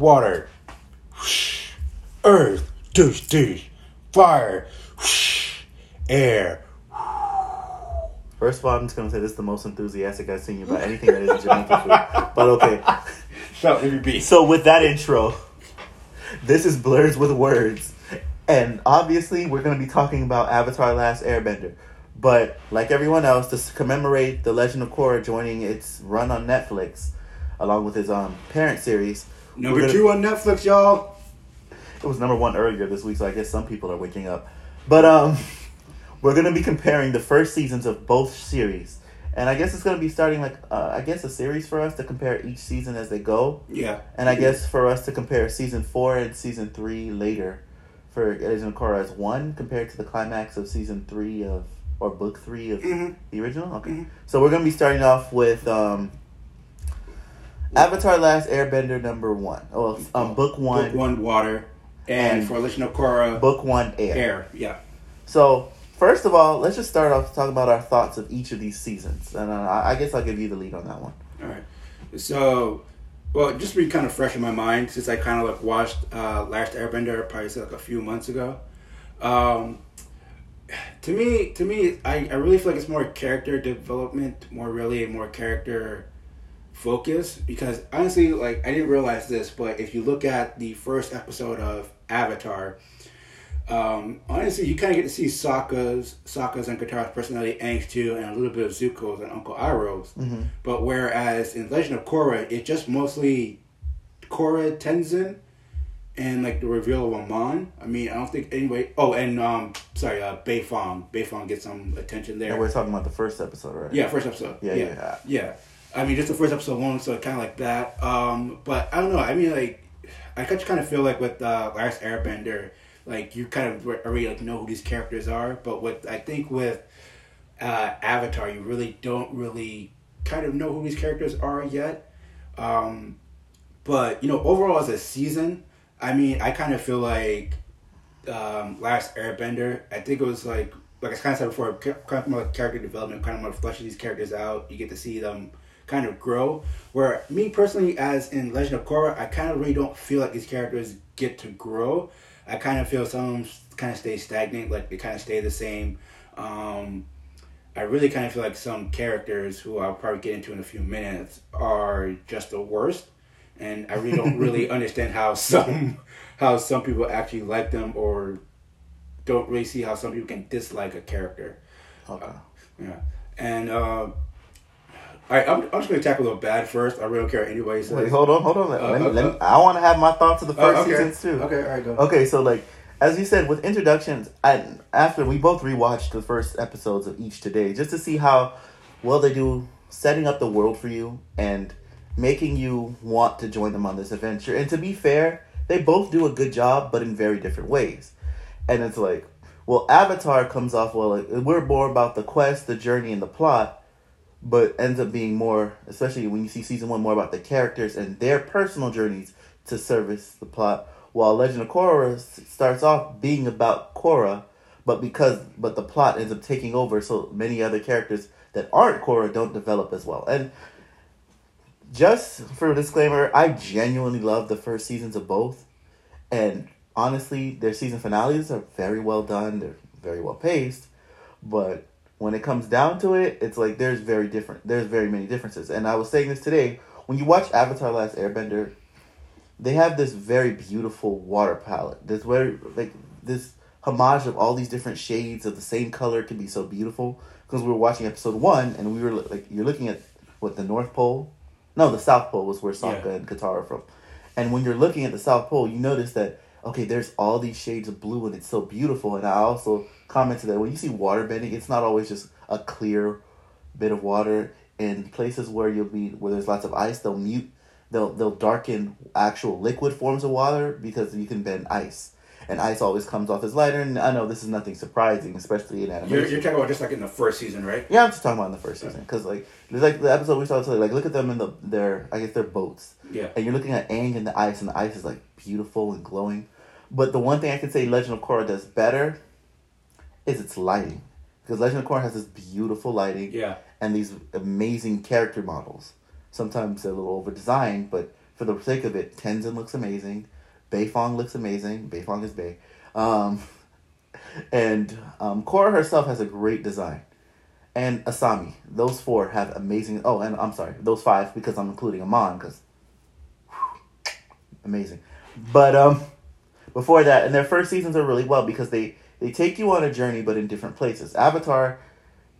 water, whoosh, earth, douche, douche, fire, whoosh, air. First of all, I'm just gonna say this is the most enthusiastic I've seen you about anything that is Jamaican food. But okay. Shut up, be. So with that intro, this is Blurs with Words. And obviously we're gonna be talking about Avatar Last Airbender. But like everyone else, to commemorate The Legend of Korra joining its run on Netflix, along with his um parent series. Number gonna, two on Netflix, y'all. It was number one earlier this week, so I guess some people are waking up. But um we're gonna be comparing the first seasons of both series, and I guess it's gonna be starting like uh, I guess a series for us to compare each season as they go. Yeah. And I guess for us to compare season four and season three later, for of Korra as one compared to the climax of season three of or book three of mm-hmm. the original. Okay. Mm-hmm. So we're gonna be starting off with um, Avatar: Last Airbender number one. Oh, um, book one. Book one, water, and, and for Legend of Korra, book one, air. Air, yeah. So First of all, let's just start off talking about our thoughts of each of these seasons, and uh, I guess I'll give you the lead on that one. All right. So, well, just to be kind of fresh in my mind, since I kind of like watched uh, Last Airbender probably like a few months ago. Um, to me, to me, I, I really feel like it's more character development, more really more character focus. Because honestly, like I didn't realize this, but if you look at the first episode of Avatar, um, honestly, you kind of get to see Sokka's, Sokka's and Katara's personality, Aang's too, and a little bit of Zuko's and Uncle Iroh's. Mm-hmm. But whereas in Legend of Korra, it's just mostly Korra Tenzin and like the reveal of Amon. I mean, I don't think anyway. Oh, and um, sorry, uh, Beifong. Beifong gets some attention there. And we're talking about the first episode, right? Yeah, first episode. Yeah, yeah, yeah. yeah. I mean, just the first episode alone, so kind of like that. Um, but I don't know. I mean, like, I kind of feel like with uh, Last Airbender like you kind of already like know who these characters are. But with I think with uh, Avatar, you really don't really kind of know who these characters are yet. Um, but you know, overall as a season, I mean, I kind of feel like um, Last Airbender. I think it was like like I kind of said before, kind of more like character development, kind of more fleshing these characters out. You get to see them kind of grow. Where me personally, as in Legend of Korra, I kind of really don't feel like these characters get to grow. I kind of feel some kind of stay stagnant, like they kind of stay the same. Um, I really kind of feel like some characters who I'll probably get into in a few minutes are just the worst, and I really don't really understand how some how some people actually like them or don't really see how some people can dislike a character. Okay. Uh, yeah, and. Uh, all right, I'm, I'm just going to tackle the bad first. I really don't care anyway. So Wait, hold on, hold on. Let, uh, me, okay. let me, I want to have my thoughts of the first uh, okay. seasons too. Okay, all right, go. Okay, so like as you said with introductions, I after we both rewatched the first episodes of each today just to see how well they do setting up the world for you and making you want to join them on this adventure. And to be fair, they both do a good job, but in very different ways. And it's like, well, Avatar comes off well. Like, we're more about the quest, the journey, and the plot but ends up being more, especially when you see season one, more about the characters and their personal journeys to service the plot. While Legend of Korra starts off being about Korra, but because but the plot ends up taking over, so many other characters that aren't Korra don't develop as well. And just for a disclaimer, I genuinely love the first seasons of both, and honestly, their season finales are very well done. They're very well paced, but when it comes down to it, it's like there's very different. There's very many differences. And I was saying this today. When you watch Avatar: Last Airbender, they have this very beautiful water palette. This very like this homage of all these different shades of the same color can be so beautiful. Because we were watching episode one, and we were like, you're looking at what the North Pole, no, the South Pole was where Sokka yeah. and Katara are from. And when you're looking at the South Pole, you notice that okay, there's all these shades of blue, and it's so beautiful. And I also commented that when you see water bending, it's not always just a clear bit of water. In places where you'll be where there's lots of ice, they'll mute, they'll they'll darken actual liquid forms of water because you can bend ice. And ice always comes off as lighter. And I know this is nothing surprising, especially in animation. You're, you're talking about just like in the first season, right? Yeah, I'm just talking about in the first season because like there's like the episode we saw today. Like look at them in the their I guess their boats. Yeah. And you're looking at Aang in the ice, and the ice is like beautiful and glowing. But the one thing I can say Legend of Korra does better is its lighting. Because Legend of Korra has this beautiful lighting yeah. and these amazing character models. Sometimes they're a little over designed, but for the sake of it, Tenzin looks amazing. Beifong looks amazing. Beifong is Bei. Um, and um, Korra herself has a great design. And Asami. Those four have amazing. Oh, and I'm sorry, those five because I'm including Amon because amazing. But um, before that, and their first seasons are really well because they they take you on a journey, but in different places. Avatar,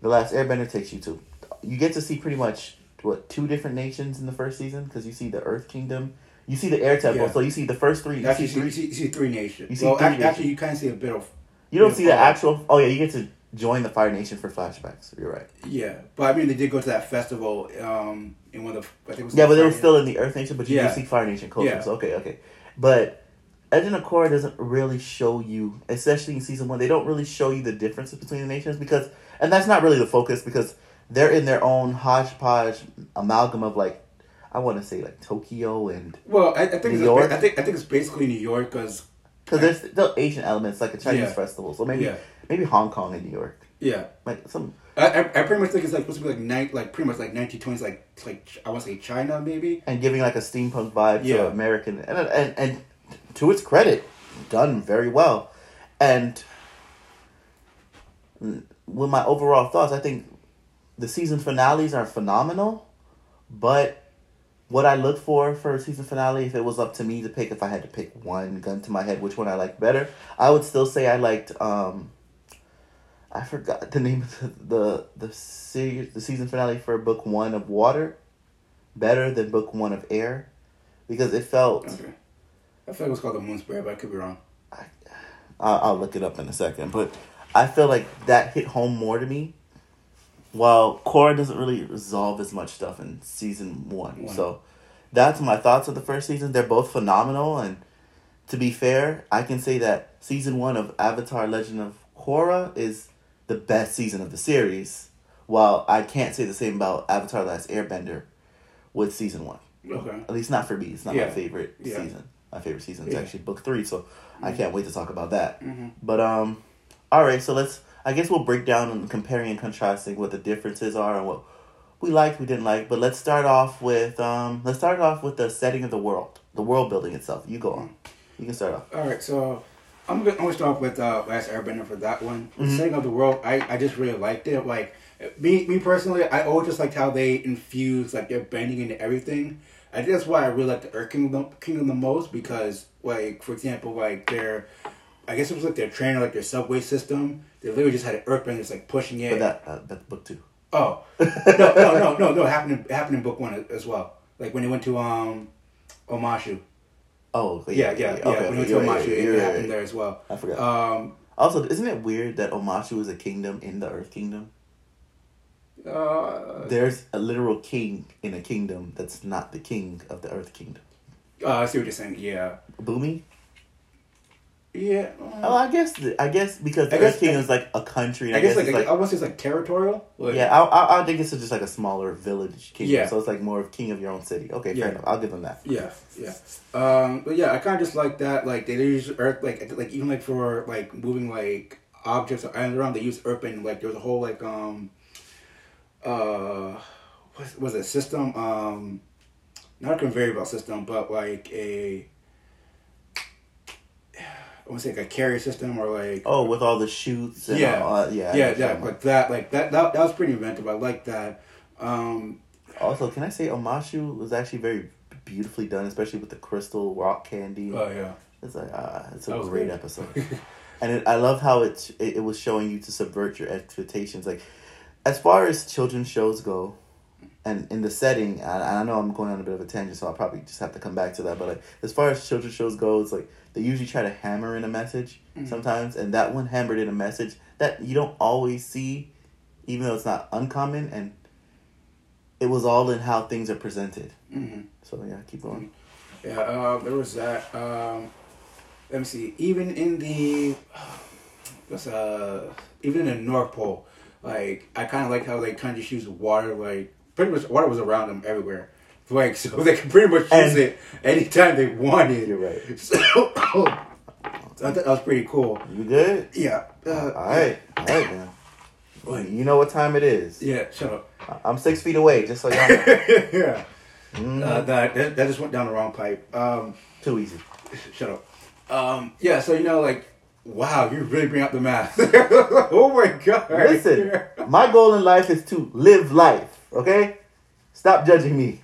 The Last Airbender takes you to. You get to see pretty much what two different nations in the first season because you see the Earth Kingdom, you see the Air Temple, Yeah. so you see the first three. You Actually, see you three. see, you see three nations. You see well, three actually, nations. actually, you kind of see a bit of You don't see the actual. Oh yeah, you get to join the Fire Nation for flashbacks. You're right. yeah. But I mean, they did go to that festival um, in one of the. I think it was Yeah, but was Friday. still in the Earth Nation, but you Yeah. do see Fire Nation closer. Yeah. So okay, okay. But Legend of Korra doesn't really show you, especially in season one, they don't really show you the differences between the nations because, and that's not really the focus because they're in their own hodgepodge amalgam of like, I want to say like Tokyo and Well, I, I think New it's, York? I think I think it's basically New York because because there's still Asian elements like a Chinese Yeah. festival, so maybe Yeah. maybe Hong Kong and New York, yeah. like some I, I, I pretty much think it's like supposed to be like night like pretty much like nineteen twenties like like I want to say China maybe. and giving like a steampunk vibe to Yeah. American and and and to its credit, done very well. And with my overall thoughts, I think the season finales are phenomenal, but what I look for for a season finale, if it was up to me to pick, if I had to pick one gun to my head, which one I liked better, I would still say I liked. um I forgot the name of the the the, series, the season finale for book one of Water, better than book one of Air, because it felt. Okay. I feel like it was called the Moon Spirit, but I could be wrong. I'll, I'll look it up in a second, but I feel like that hit home more to me. While Korra doesn't really resolve as much stuff in season one, so that's my thoughts of the first season. They're both phenomenal, and to be fair, I can say that season one of Avatar: Legend of Korra is the best season of the series. While I can't say the same about Avatar: Last Airbender with season one. Okay. At least not for me. It's not my favorite Yeah. season. My favorite season is Yeah. actually book three, so I can't wait to talk about that. Mm-hmm. But um, all right. So let's. I guess we'll break down and comparing and contrasting what the differences are and what we liked, we didn't like. But let's start off with um. Let's start off with the setting of the world, the world building itself. You go on. You can start off. All right, so I'm gonna, I'm gonna start off with uh, Last Airbender for that one. For Mhm. Setting of the world, I, I just really liked it. Like me me personally, I always just liked how they infuse like their bending into everything. I think that's why I really like the Earth Kingdom Kingdom the most because like for example like their I guess it was like their train or like their subway system. They literally just had an earthbender just like pushing it. But that uh, that's book two. Oh no no no no no! It happened in, happened in book one as well. Like when they went to um Omashu. Oh okay, Yeah yeah yeah. Okay, when they went to right, Omashu, it right, happened right. there as well. I forgot. Um, also, isn't it weird that Omashu is a kingdom in the Earth Kingdom? Uh, There's a literal king in a kingdom that's not the king of the Earth Kingdom. uh, I see what you're saying. Yeah, Bumi? yeah. Oh, I guess I guess because the I guess- Earth Kingdom is like a country. I guess like, it's I want to say it's like territorial. Like, yeah, I, I I think it's just like a smaller village kingdom. Yeah. So it's like more of king of your own city. Okay, Yeah. fair enough. I'll give them that. Yeah, yeah. Um, but yeah, I kind of just like that. Like they use earth, like like even like for like moving like objects around, they use earth and like there was a whole like um, uh, what was it system? Um, not a conveyor belt system, but like a. I want to say like a carrier system or like Oh, with all the shoots. And Yeah. all, uh, yeah, yeah yeah like that like that that that was pretty inventive. I like that. Um. Also, can I say Omashu was actually very beautifully done, especially with the crystal rock candy. oh yeah. It's like uh, it's a great good. episode, and it, I love how it, it it was showing you to subvert your expectations. Like, as far as children's shows go, and in the setting, I, I know I'm going on a bit of a tangent, so I'll probably just have to come back to that. But like, as far as children's shows go, it's like they usually try to hammer in a message Mhm. sometimes, and that one hammered in a message that you don't always see, even though it's not uncommon, and it was all in how things are presented. hmm So yeah, keep going. Yeah, uh, there was that. Um, let me see. Even in the, what's uh, even in the North Pole, like I kind of like how they kind of just use water. Like pretty much water was around them everywhere. Like so they could pretty much use And- it anytime they wanted. You're right. So, so I thought that was pretty cool. You good? Yeah. Uh, all right, all right now. Like, You know what time it is. yeah. Shut up. I'm six feet away, just so y'all know. yeah. Mm. Uh, that, that that just went down the wrong pipe. Um, Too easy. Shut up. Um, yeah, so you know, like, wow, you really bring up the math. oh my god! Listen, my goal in life is to live life. Okay, stop judging me.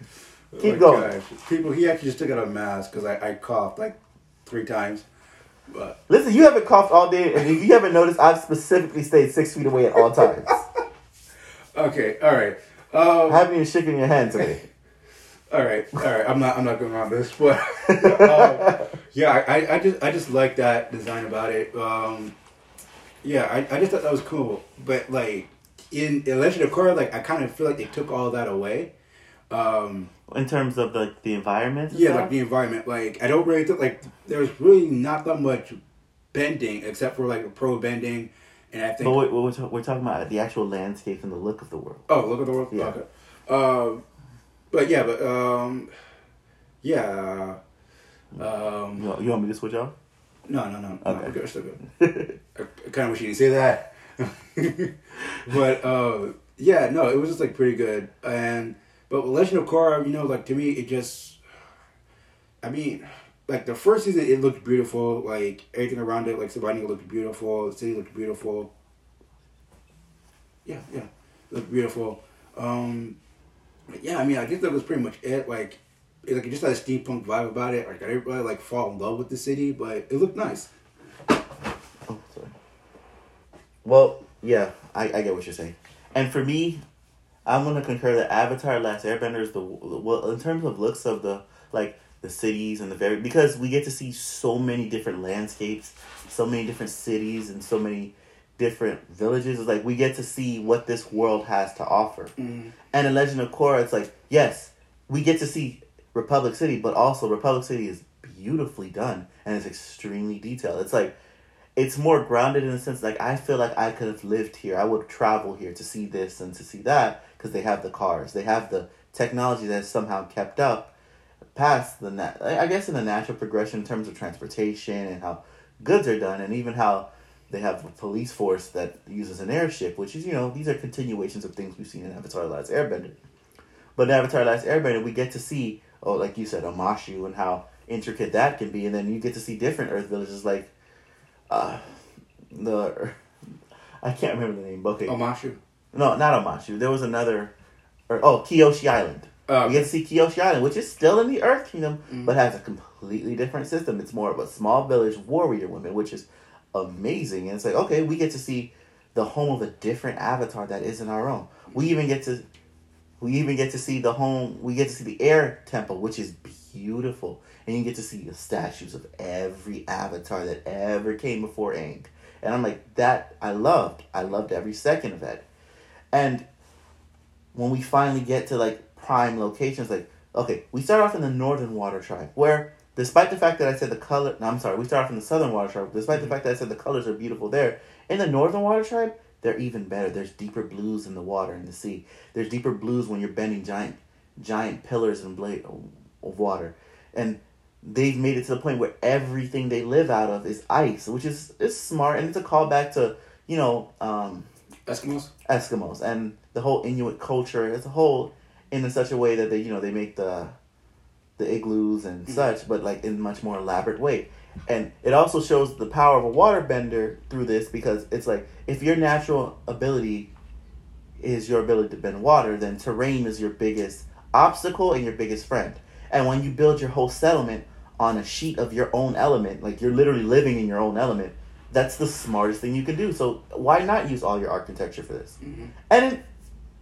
Keep oh going. Gosh. People, he actually just took out a mask because I, I coughed like three times. But listen, you haven't coughed all day, and if you haven't noticed, I've specifically stayed six feet away at all times. okay, all right. Um, I haven't even shaken your hand today. All right, all right. I'm not. I'm not going on this, but um, yeah, I, I just, I just like that design about it. Um, yeah, I, I just thought that was cool. But like in, in Legend of Korra, like I kind of feel like they took all that away. Um, in terms of like the environment. Yeah, stuff? like the environment. Like I don't really think like there's really not that much bending except for like pro bending, and I think. But we're, we're, we're, talking about the actual landscape and the look of the world. Oh, look at the world. Yeah. Okay. Um, but yeah, but um, yeah. Um, you, want, you want me to switch off? No, no, no. Okay. No, we're still good. I, I kind of wish you didn't say that. but uh, yeah, no, it was just like pretty good. And but Legend of Korra, you know, like to me, it just. I mean, like the first season, it looked beautiful. Like everything around it, like surrounding looked beautiful. The city looked beautiful. Yeah, yeah, looked beautiful. Um, yeah, I mean, I think that was pretty much it. Like, it, like it just had a steampunk vibe about it. Like, everybody like fall in love with the city, but it looked nice. Oh, sorry. Well, yeah, I, I get what you're saying. And for me, I'm gonna concur that Avatar: Last Airbender is the well in terms of looks of the like the cities and the very because we get to see so many different landscapes, so many different cities, and so many different villages. It's like we get to see what this world has to offer. Mm. And in Legend of Korra, it's like yes, we get to see Republic City, but also Republic City is beautifully done and it's extremely detailed. It's like it's more grounded in a sense like I feel like I could have lived here. I would travel here to see this and to see that because they have the cars. They have the technology that's somehow kept up past the nat- I guess in the natural progression in terms of transportation and how goods are done and even how they have a police force that uses an airship, which is, you know, these are continuations of things we've seen in Avatar Last Airbender. But in Avatar Last Airbender, we get to see, oh, like you said, Omashu and how intricate that can be. And then you get to see different Earth villages like uh, the. I can't remember the name. Okay. Omashu? No, not Omashu. There was another. Or, oh, Kyoshi Island. Oh, we get to see Kyoshi Island, which is still in the Earth Kingdom, mm-hmm. but has a completely different system. It's more of a small village warrior woman, which is amazing. And it's like, okay, we get to see the home of a different avatar that isn't our own. We even get to we even get to see the home we get to see the air temple, which is beautiful. And you get to see the statues of every avatar that ever came before Aang. And I'm like, that I loved. I loved every second of that. And when we finally get to like prime locations, like, okay, we start off in the Northern Water Tribe, where despite the fact that I said the color, no, I'm sorry, we start off in the Southern Water Tribe. Despite the mm-hmm. fact that I said the colors are beautiful there, in the Northern Water Tribe, they're even better. There's deeper blues in the water in the sea. There's deeper blues when you're bending giant, giant pillars and blade of water, and they've made it to the point where everything they live out of is ice, which is is smart and it's a callback to you know um, Eskimos. Eskimos and the whole Inuit culture as a whole, in such a way that they you know they make the the igloos and mm-hmm. such, but like in much more elaborate way. And it also shows the power of a waterbender through this because it's like if your natural ability is your ability to bend water, then terrain is your biggest obstacle and your biggest friend. And when you build your whole settlement on a sheet of your own element, like you're literally living in your own element, that's the smartest thing you can do. So why not use all your architecture for this? Mm-hmm. And it,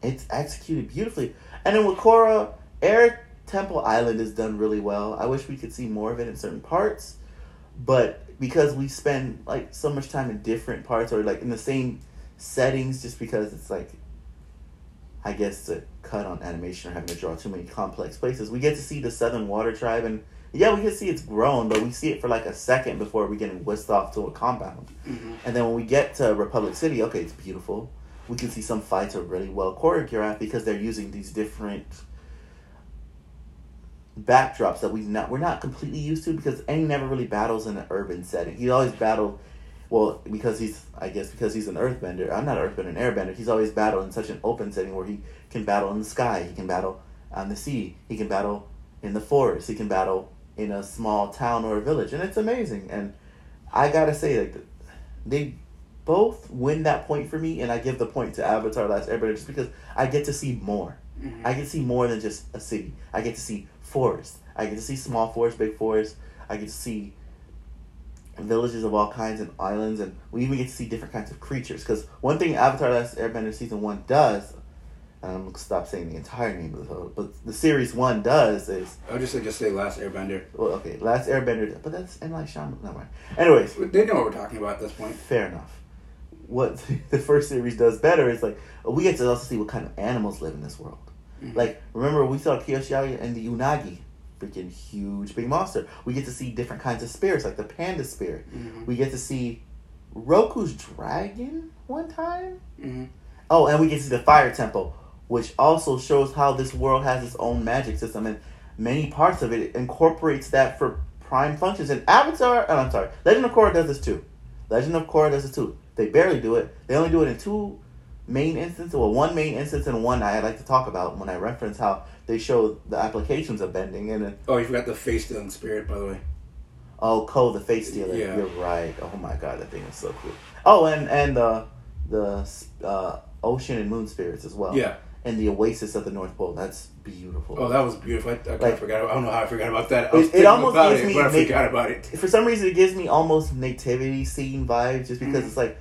it's executed beautifully. And in Wakora, Korra, Air Temple Island is done really well. I wish we could see more of it in certain parts, but because we spend like so much time in different parts or like in the same settings, just because it's like, I guess to cut on animation or having to draw too many complex places, we get to see the Southern Water Tribe and yeah, we can see it's grown, but we see it for like a second before we get whisked off to a compound. Mm-hmm. And then when we get to Republic City, okay, it's beautiful. We can see some fights are really well choreographed because they're using these different backdrops that we not we're not completely used to because Aang never really battles in an urban setting. He always battled well, because he's I guess because he's an earthbender. I'm not an earthbender, an airbender. He's always battled in such an open setting where he can battle in the sky, he can battle on the sea. He can battle in the forest. He can battle in a small town or a village, and it's amazing. And I gotta say, like, they both win that point for me, and I give the point to Avatar: Last Airbender just because I get to see more. Mm-hmm. I get to see more than just a city. I get to see forest. I get to see small forests, big forests. I get to see villages of all kinds and islands, and we even get to see different kinds of creatures. Because one thing Avatar: Last Airbender season one does, and I'm gonna stop saying the entire name of the show, but the series one does is. I would just say just say Last Airbender. Well, okay, Last Airbender, but that's M Night Shyamalan. Never mind. Anyways, they know what we're talking about at this point. Fair enough. What the first series does better is like we get to also see what kind of animals live in this world. Like remember we saw Kyoshi and the Unagi freaking huge big monster. We get to see different kinds of spirits, like the panda spirit. Mm-hmm. We get to see Roku's dragon one time. Mm-hmm. Oh, and we get to see the fire temple, which also shows how this world has its own magic system, and many parts of it incorporates that for prime functions. And Avatar, oh, I'm sorry, Legend of Korra does this too. Legend of Korra does this too. They barely do it. They only do it in two main instance, well, one main instance and one I like to talk about when I reference how they show the applications of bending. And then, oh, you forgot the face stealing spirit, by the way. Oh, Koh, the face stealer. Yeah. You're right. Oh my god, that thing is so cool. Oh, and and the the uh, ocean and moon spirits as well. Yeah. And the oasis of the North Pole. That's beautiful. Oh, that was beautiful. I, I like, forgot. I don't know how I forgot about that. it, it almost gives it, me. I forgot about it. For some reason, it gives me almost nativity scene vibes, just because mm it's like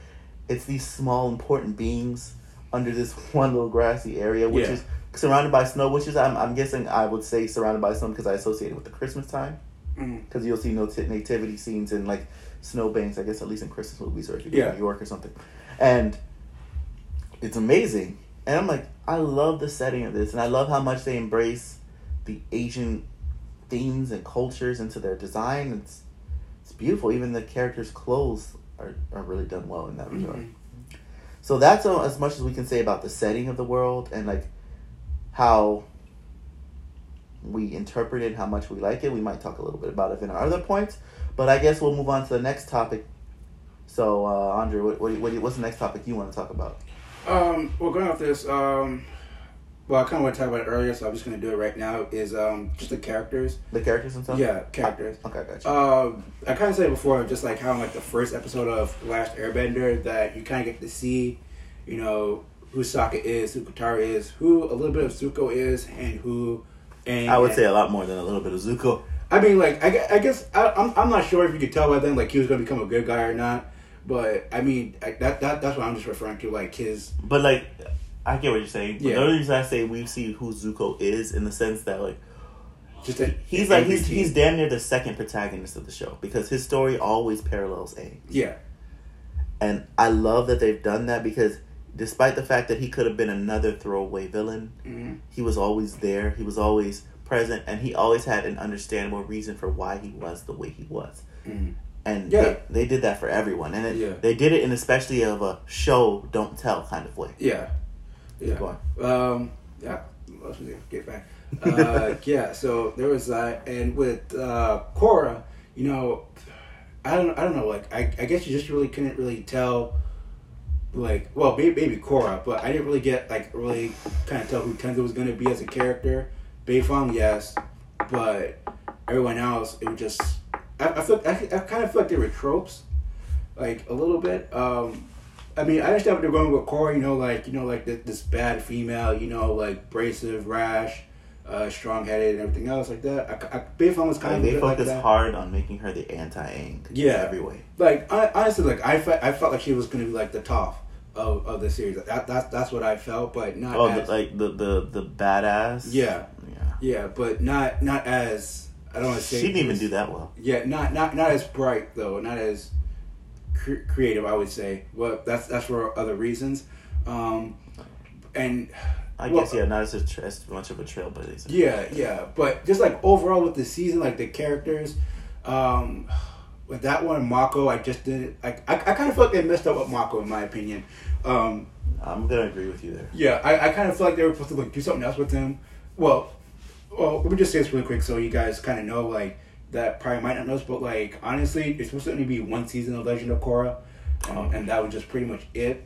it's these small important beings under this one little grassy area, which yeah. is surrounded by snow, which is I'm, I'm guessing I would say surrounded by snow because I associate it with the Christmas time. Because mm-hmm. you'll see no t- nativity scenes and like snowbanks, I guess at least in Christmas movies or if you go yeah. to New York or something, and it's amazing. And I'm like, I love the setting of this, and I love how much they embrace the Asian themes and cultures into their design. It's it's beautiful. Even the characters' clothes are, are really done well in that regard. Mm-hmm. So that's as much as we can say about the setting of the world and like how we interpret it, how much we like it. We might talk a little bit about it in our other points, but I guess we'll move on to the next topic. So, uh, Andre, what, what, what, what's the next topic you want to talk about? Um, well, going off this, um, well, I kind of want to talk about it earlier, so I'm just going to do it right now. Is um, just the characters. The characters themselves. Yeah, characters. I, okay, gotcha. Um, I kind of said before, just like how like the first episode of Last Airbender, that you kind of get to see, you know, who Sokka is, who Katara is, who a little bit of Zuko is, and who. And, I would say a lot more than a little bit of Zuko. I mean, like, I, I guess I, I'm, I'm not sure if you could tell by then, like, he was going to become a good guy or not. But I mean, I, that that that's what I'm just referring to, like his. But like, I get what you're saying. Yeah. The only reason I say we see who Zuko is in the sense that like, just a, he's like he's he's damn near the second protagonist of the show because his story always parallels A. Yeah. And I love that they've done that because despite the fact that he could have been another throwaway villain, mm-hmm. he was always there. He was always present, and he always had an understandable reason for why he was the way he was. Mm-hmm. And yeah. they, they did that for everyone, and it, yeah. they did it in especially of a show don't tell kind of way. Yeah, yeah. Um, yeah. Let's get back. Uh, yeah. So there was that, and with uh, Korra, you know, I don't, I don't know. Like, I, I guess you just really couldn't really tell like well maybe, maybe Korra, but I didn't really get like really kind of tell who Tenzin was gonna be as a character. Beifong, yes, but everyone else it was just I, I feel I, I kind of feel like they were tropes, like a little bit. Um, I mean I understand what they're going with Corey. you know, like you know like this, this bad female, you know, like abrasive, rash. Uh, strong headed and everything else like that. I, I, Beifong was kind of they focused like hard on making her the anti Aang. Yeah, every way. Like I, honestly, like I felt I felt like she was gonna be like the top of, of the series. That, that's that's what I felt, but not. Oh, as, the, like the the the badass. Yeah, yeah, yeah, but not not as I don't want to say. She didn't even do that well. Yeah, not not not as bright though, not as cre- creative. I would say. Well, that's that's for other reasons, um, and. I well, guess yeah, not as, a, as much of a trailblazer. Yeah, yeah, but just like overall with the season, like the characters, um, with that one, Mako, I just didn't. I, I, I kind of feel like they messed up with Mako, in my opinion. Um, I'm gonna agree with you there. Yeah, I, I kind of feel like they were supposed to like do something else with him. Well, well, let me just say this really quick so you guys kind of know like that probably might not know but like honestly, it's supposed to only be one season of Legend of Korra, um, and that was just pretty much it.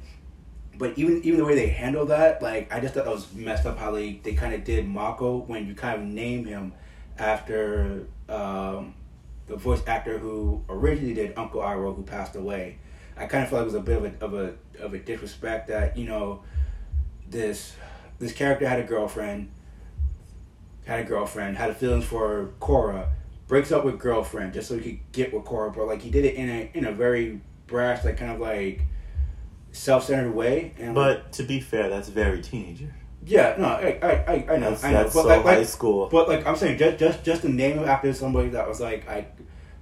but even even the way they handled that, like I just thought that was messed up how they, they kind of did Mako when you kind of name him after um, the voice actor who originally did Uncle Iroh who passed away. I kind of felt like it was a bit of a of a of a disrespect that you know this this character had a girlfriend, had a girlfriend, had feelings for Korra, breaks up with girlfriend just so he could get with Korra, but like he did it in a in a very brash, like kind of like self-centered way. And but like, to be fair, that's very teenager. Yeah, no, I I, I know, that's, I know. That's but so like, high school. But like I'm saying, just just just the name after somebody that was like I,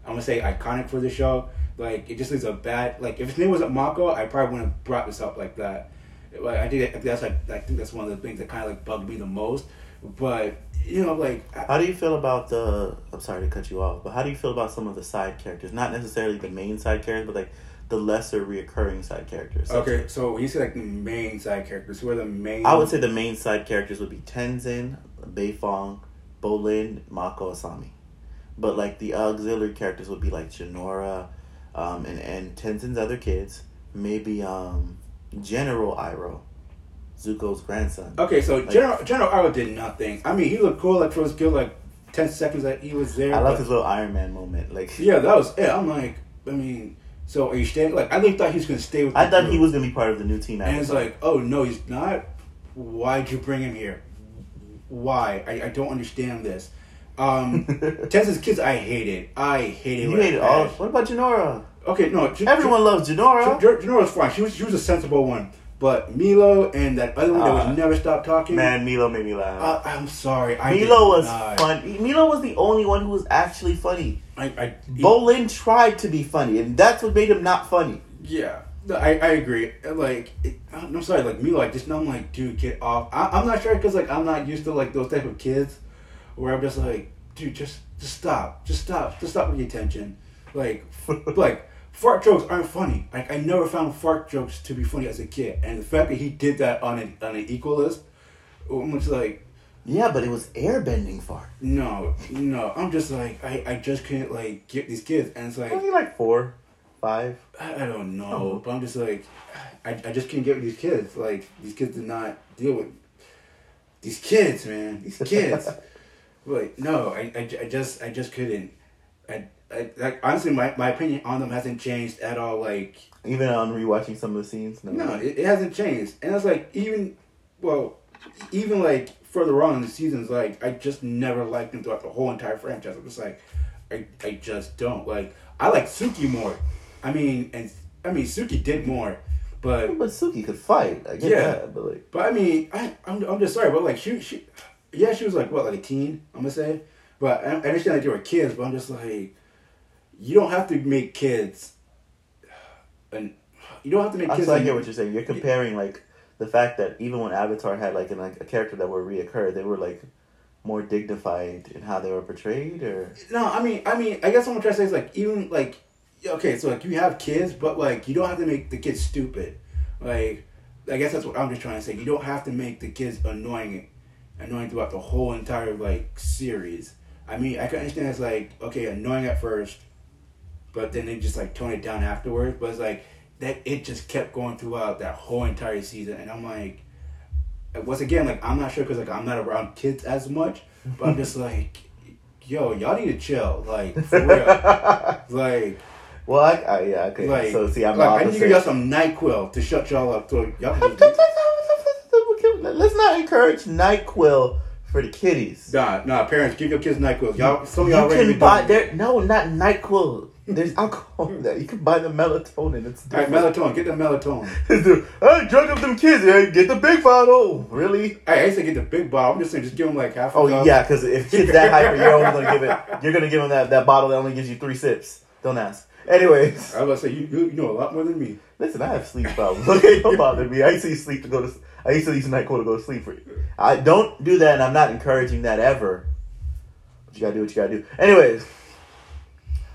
I'm gonna say iconic for the show. Like it just is a bad like if his name wasn't Mako, I probably wouldn't have brought this up like that. Like I think, I think that's like I think that's one of the things that kind of like bugged me the most. But you know, like how do you feel about the? I'm sorry to cut you off, but how do you feel about some of the side characters? Not necessarily the main side characters, but like the lesser reoccurring side characters. Okay, so when you say like the main side characters, who are the main? I would say the main side characters would be Tenzin, Beifong, Bolin, Mako, Asami. But like the auxiliary characters would be like Jinora, um, and and Tenzin's other kids, maybe um, General Iroh, Zuko's grandson. Okay, so like, General General Iroh did nothing. I mean, he looked cool like for his good like ten seconds that he was there. I love his little Iron Man moment. Like yeah, that was it. I'm like, I mean so are you staying? Like I really thought he was going to stay with. I thought group. he was going to be part of the new team. And it's like, oh no, he's not. Why'd you bring him here? Why? I, I don't understand this. Um, Tenzin's kids, I hated. I hated. You hated all. What about Jinora? Okay, no. J- Everyone J- loves Jinora. J- Jinora's fine. She was she was a sensible one. But Meelo and that other one uh, that would never stop talking. Man, Meelo made me laugh. Uh, I'm sorry. I Meelo was fun. Meelo was the only one who was actually funny. I, I Bolin tried to be funny, and that's what made him not funny. Yeah, I, I agree. Like, it, I'm sorry, like Meelo, like just I'm like, dude, get off. I, am not sure because like I'm not used to like those type of kids, where I'm just like, dude, just just stop, just stop, just stop with the attention. Like, like fart jokes aren't funny. Like I never found fart jokes to be funny as a kid, and the fact that he did that on an on an equal list, I'm like. Yeah, but it was airbending fart. No, no. I'm just like I, I just can't like get these kids, and it's like only like four, five. I, I don't know, oh. but I'm just like I, I just can't get with these kids. Like these kids did not deal with these kids, man. These kids. like no, I, I, I just I just couldn't. I, like honestly, my, my opinion on them hasn't changed at all. Like even on rewatching some of the scenes, no, no it, it hasn't changed. And it's like even well, even like further on in the seasons, like I just never liked them throughout the whole entire franchise. I'm just like, I I just don't like. I like Suki more. I mean, and I mean Suki did more, but but Suki could fight. I get yeah, that, but like, but I mean, I I'm, I'm just sorry, but like she she, yeah, she was like what like a teen. I'm gonna say, but I, I understand that they were kids, but I'm just like you don't have to make kids and you don't have to make kids. I get what you're saying. You're comparing like the fact that even when Avatar had like, an, like a character that would reoccur, they were like more dignified in how they were portrayed, or no? I mean, I mean, I guess what I'm trying to say is like even like okay, so like you have kids, but like you don't have to make the kids stupid. Like, I guess that's what I'm just trying to say. You don't have to make the kids annoying, annoying throughout the whole entire like series. I mean, I can understand it's like okay, annoying at first, but then they just like tone it down afterwards. But it's like that it just kept going throughout that whole entire season, and I'm like, once again, like I'm not sure because like I'm not around kids as much, but I'm just like, yo, y'all need to chill, like for real, like. Well, I, I yeah, okay. Like, so see, I'm like, I need to give y'all some Nyquil to shut y'all up. So y'all. Let's not encourage Nyquil for the kiddies. Nah, nah, parents, give your kids Nyquil. Y'all, some of y'all you can buy there. No, not Nyquil. There's alcohol in that. You can buy the melatonin. It's different. All right, melatonin. Get the melatonin. I drug up them kids. Hey, get the big bottle. Really? Hey, I used to get the big bottle. I'm just saying, just give them like half. Oh yeah, because if kids that hyper, you're only gonna give it. You're gonna give them that, that bottle that only gives you three sips. Don't ask. Anyways, I was gonna say you, you know a lot more than me. Listen, I have sleep problems. Okay, don't bother me. I used to use sleep to go to. I used to use Nyquil to go to sleep. For you. I don't do that, and I'm not encouraging that ever. But you gotta do what you gotta do. Anyways.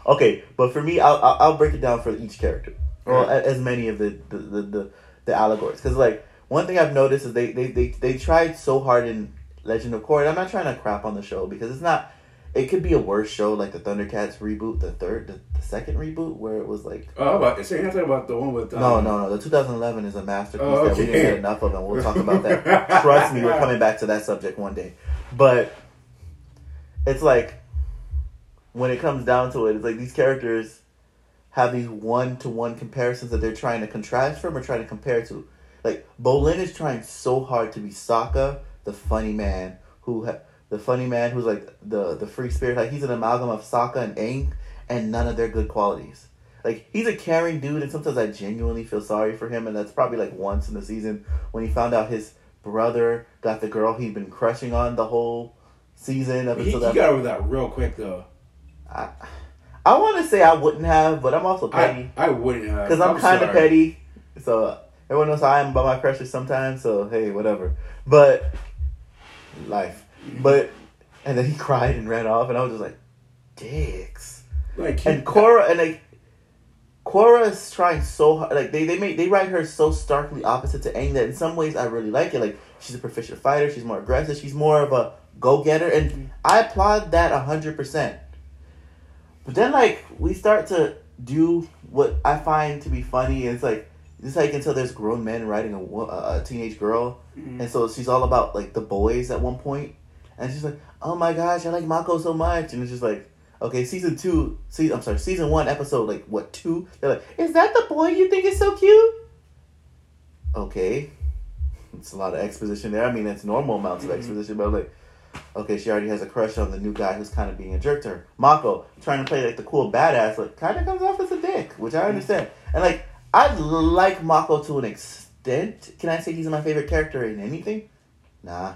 Okay, but for me, I'll I'll break it down for each character, or right. as many of the the the, the, the allegories. Because like one thing I've noticed is they, they they they tried so hard in Legend of Korra. I'm not trying to crap on the show because it's not it could be a worse show like the Thundercats reboot, the third, the, the second reboot where it was like. Oh, about saying nothing about the one with. Um, no, no, no. The 2011 is a masterpiece oh, okay. that we didn't get enough of, and we'll talk about that. Trust me, we're coming back to that subject one day. But it's like when it comes down to it, it's like these characters have these one to one comparisons that they're trying to contrast from or trying to compare to. Like Bolin is trying so hard to be Sokka, the funny man who ha- the funny man who's like the the free spirit. Like he's an amalgam of Sokka and Aang, and none of their good qualities. Like he's a caring dude, and sometimes I genuinely feel sorry for him. And that's probably like once in the season when he found out his brother got the girl he'd been crushing on the whole season. Up he, that. he got over that real quick though. I, I want to say I wouldn't have, but I'm also petty. I, I wouldn't have because I'm, I'm kind of petty. So everyone knows how I am about my crushes sometimes. So hey, whatever. But life. But and then he cried and ran off, and I was just like, dicks. Like and Korra and like Korra is trying so hard. Like they they make they write her so starkly opposite to Aang that in some ways I really like it. Like she's a proficient fighter. She's more aggressive. She's more of a go getter, and mm-hmm. I applaud that hundred percent. But then like we start to do what I find to be funny. And it's like this is how you can tell there's grown men writing a, a teenage girl, mm-hmm. and so she's all about like the boys at one point, and she's like, "Oh my gosh, I like Mako so much," and it's just like, okay, season two, season I'm sorry, season one, episode like what two? They're like, "Is that the boy you think is so cute?" Okay, it's a lot of exposition there. I mean, it's normal amounts of mm-hmm. exposition, but like, okay, she already has a crush on the new guy who's kind of being a jerk to her. Mako trying to play like the cool badass, like kind of comes off as a dick, which I understand. And like, I like Mako to an extent. Can I say he's my favorite character in anything? Nah,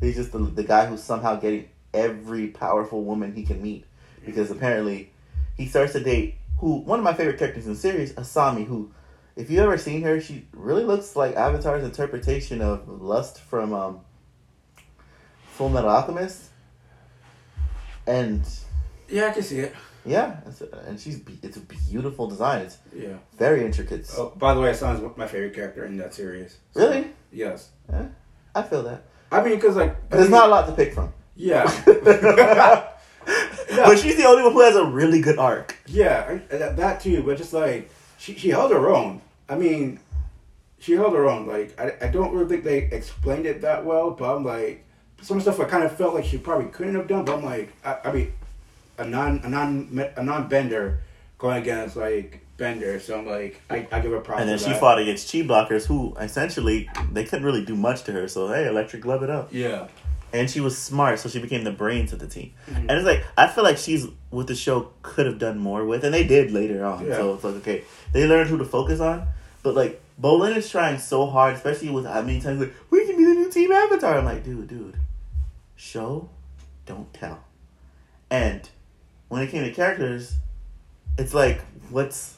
he's just the the guy who's somehow getting every powerful woman he can meet because apparently he starts to date who one of my favorite characters in the series, Asami, who if you ever seen her, she really looks like Avatar's interpretation of Lust from um, Fullmetal Alchemist. And yeah, I can see it. Yeah, and she's it's a beautiful design. It's yeah, very intricate. Oh, by the way, Asami's my favorite character in that series. So, really? Yes. Yeah, I feel that. I mean, because like there's not a lot to pick from. Yeah. But she's the only one who has a really good arc. Yeah, uh, that too. But just like she, she held her own. I mean, she held her own. Like I, I don't really think they explained it that well. But I'm like, some stuff I kind of felt like she probably couldn't have done. But I'm like, I, I mean, a non a non a non bender going against like Bender, so I'm like, I, I give her props. And then she that. fought against chi blockers, who essentially they couldn't really do much to her. So hey, electric glove it up. Yeah and she was smart, so she became the brains of the team. Mm-hmm. And it's like I feel like she's what the show could have done more with, and they did later on. Yeah. So it's like okay, they learned who to focus on. But like Bolin is trying so hard, especially with how many times like we can be the new team Avatar. I'm like, dude, dude, show, don't tell. And when it came to characters, it's like what's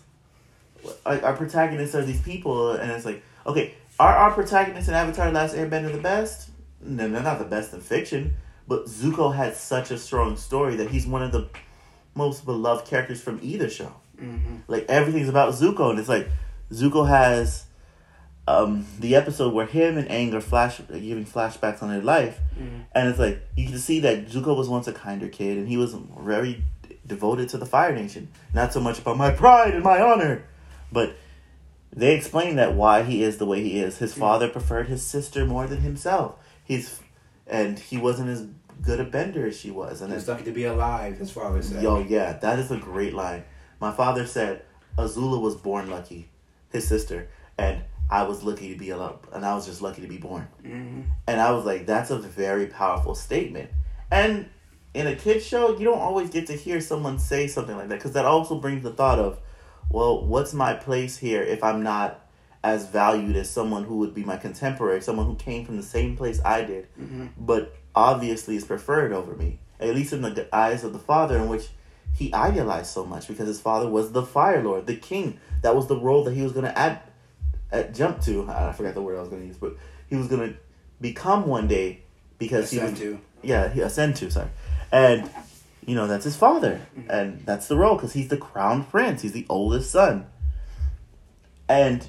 our, our protagonists are these people, and it's like okay, are our protagonists in Avatar: Last Airbender the best? No, they're not the best in fiction, but Zuko had such a strong story that he's one of the most beloved characters from either show. Mm-hmm. Like everything's about Zuko, and it's like Zuko has um, the episode where him and Aang are flash giving flashbacks on their life, mm-hmm. and it's like you can see that Zuko was once a kinder kid, and he was very devoted to the Fire Nation. Not so much about my pride and my honor, but they explain that why he is the way he is. His mm-hmm. father preferred his sister more than himself he's and he wasn't as good a bender as she was. And he's lucky to be alive. His father said. Yo, yeah, that is a great line. My father said Azula was born lucky, his sister, and I was lucky to be alive, and I was just lucky to be born. Mm-hmm. And I was like, that's a very powerful statement. And in a kids show, you don't always get to hear someone say something like that because that also brings the thought of, well, what's my place here if I'm not as valued as someone who would be my contemporary, someone who came from the same place I did, mm-hmm. but obviously is preferred over me, at least in the eyes of the father, in which he idealized so much because his father was the Fire Lord, the king. That was the role that he was going to add, add, jump to. I forgot the word I was going to use, but he was going to become one day because ascend he was, to. Yeah, he ascend to. Sorry, and you know that's his father, mm-hmm. and that's the role because he's the crown prince. He's the oldest son, and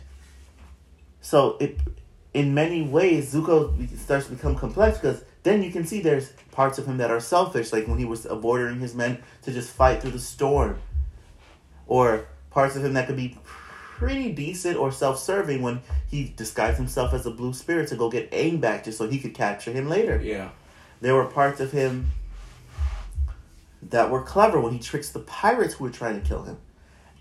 so it, in many ways, Zuko starts to become complex because then you can see there's parts of him that are selfish, like when he was ordering his men to just fight through the storm, or parts of him that could be pretty decent or self-serving when he disguised himself as a blue spirit to go get Aang back just so he could capture him later. Yeah. There were parts of him that were clever when he tricks the pirates who were trying to kill him.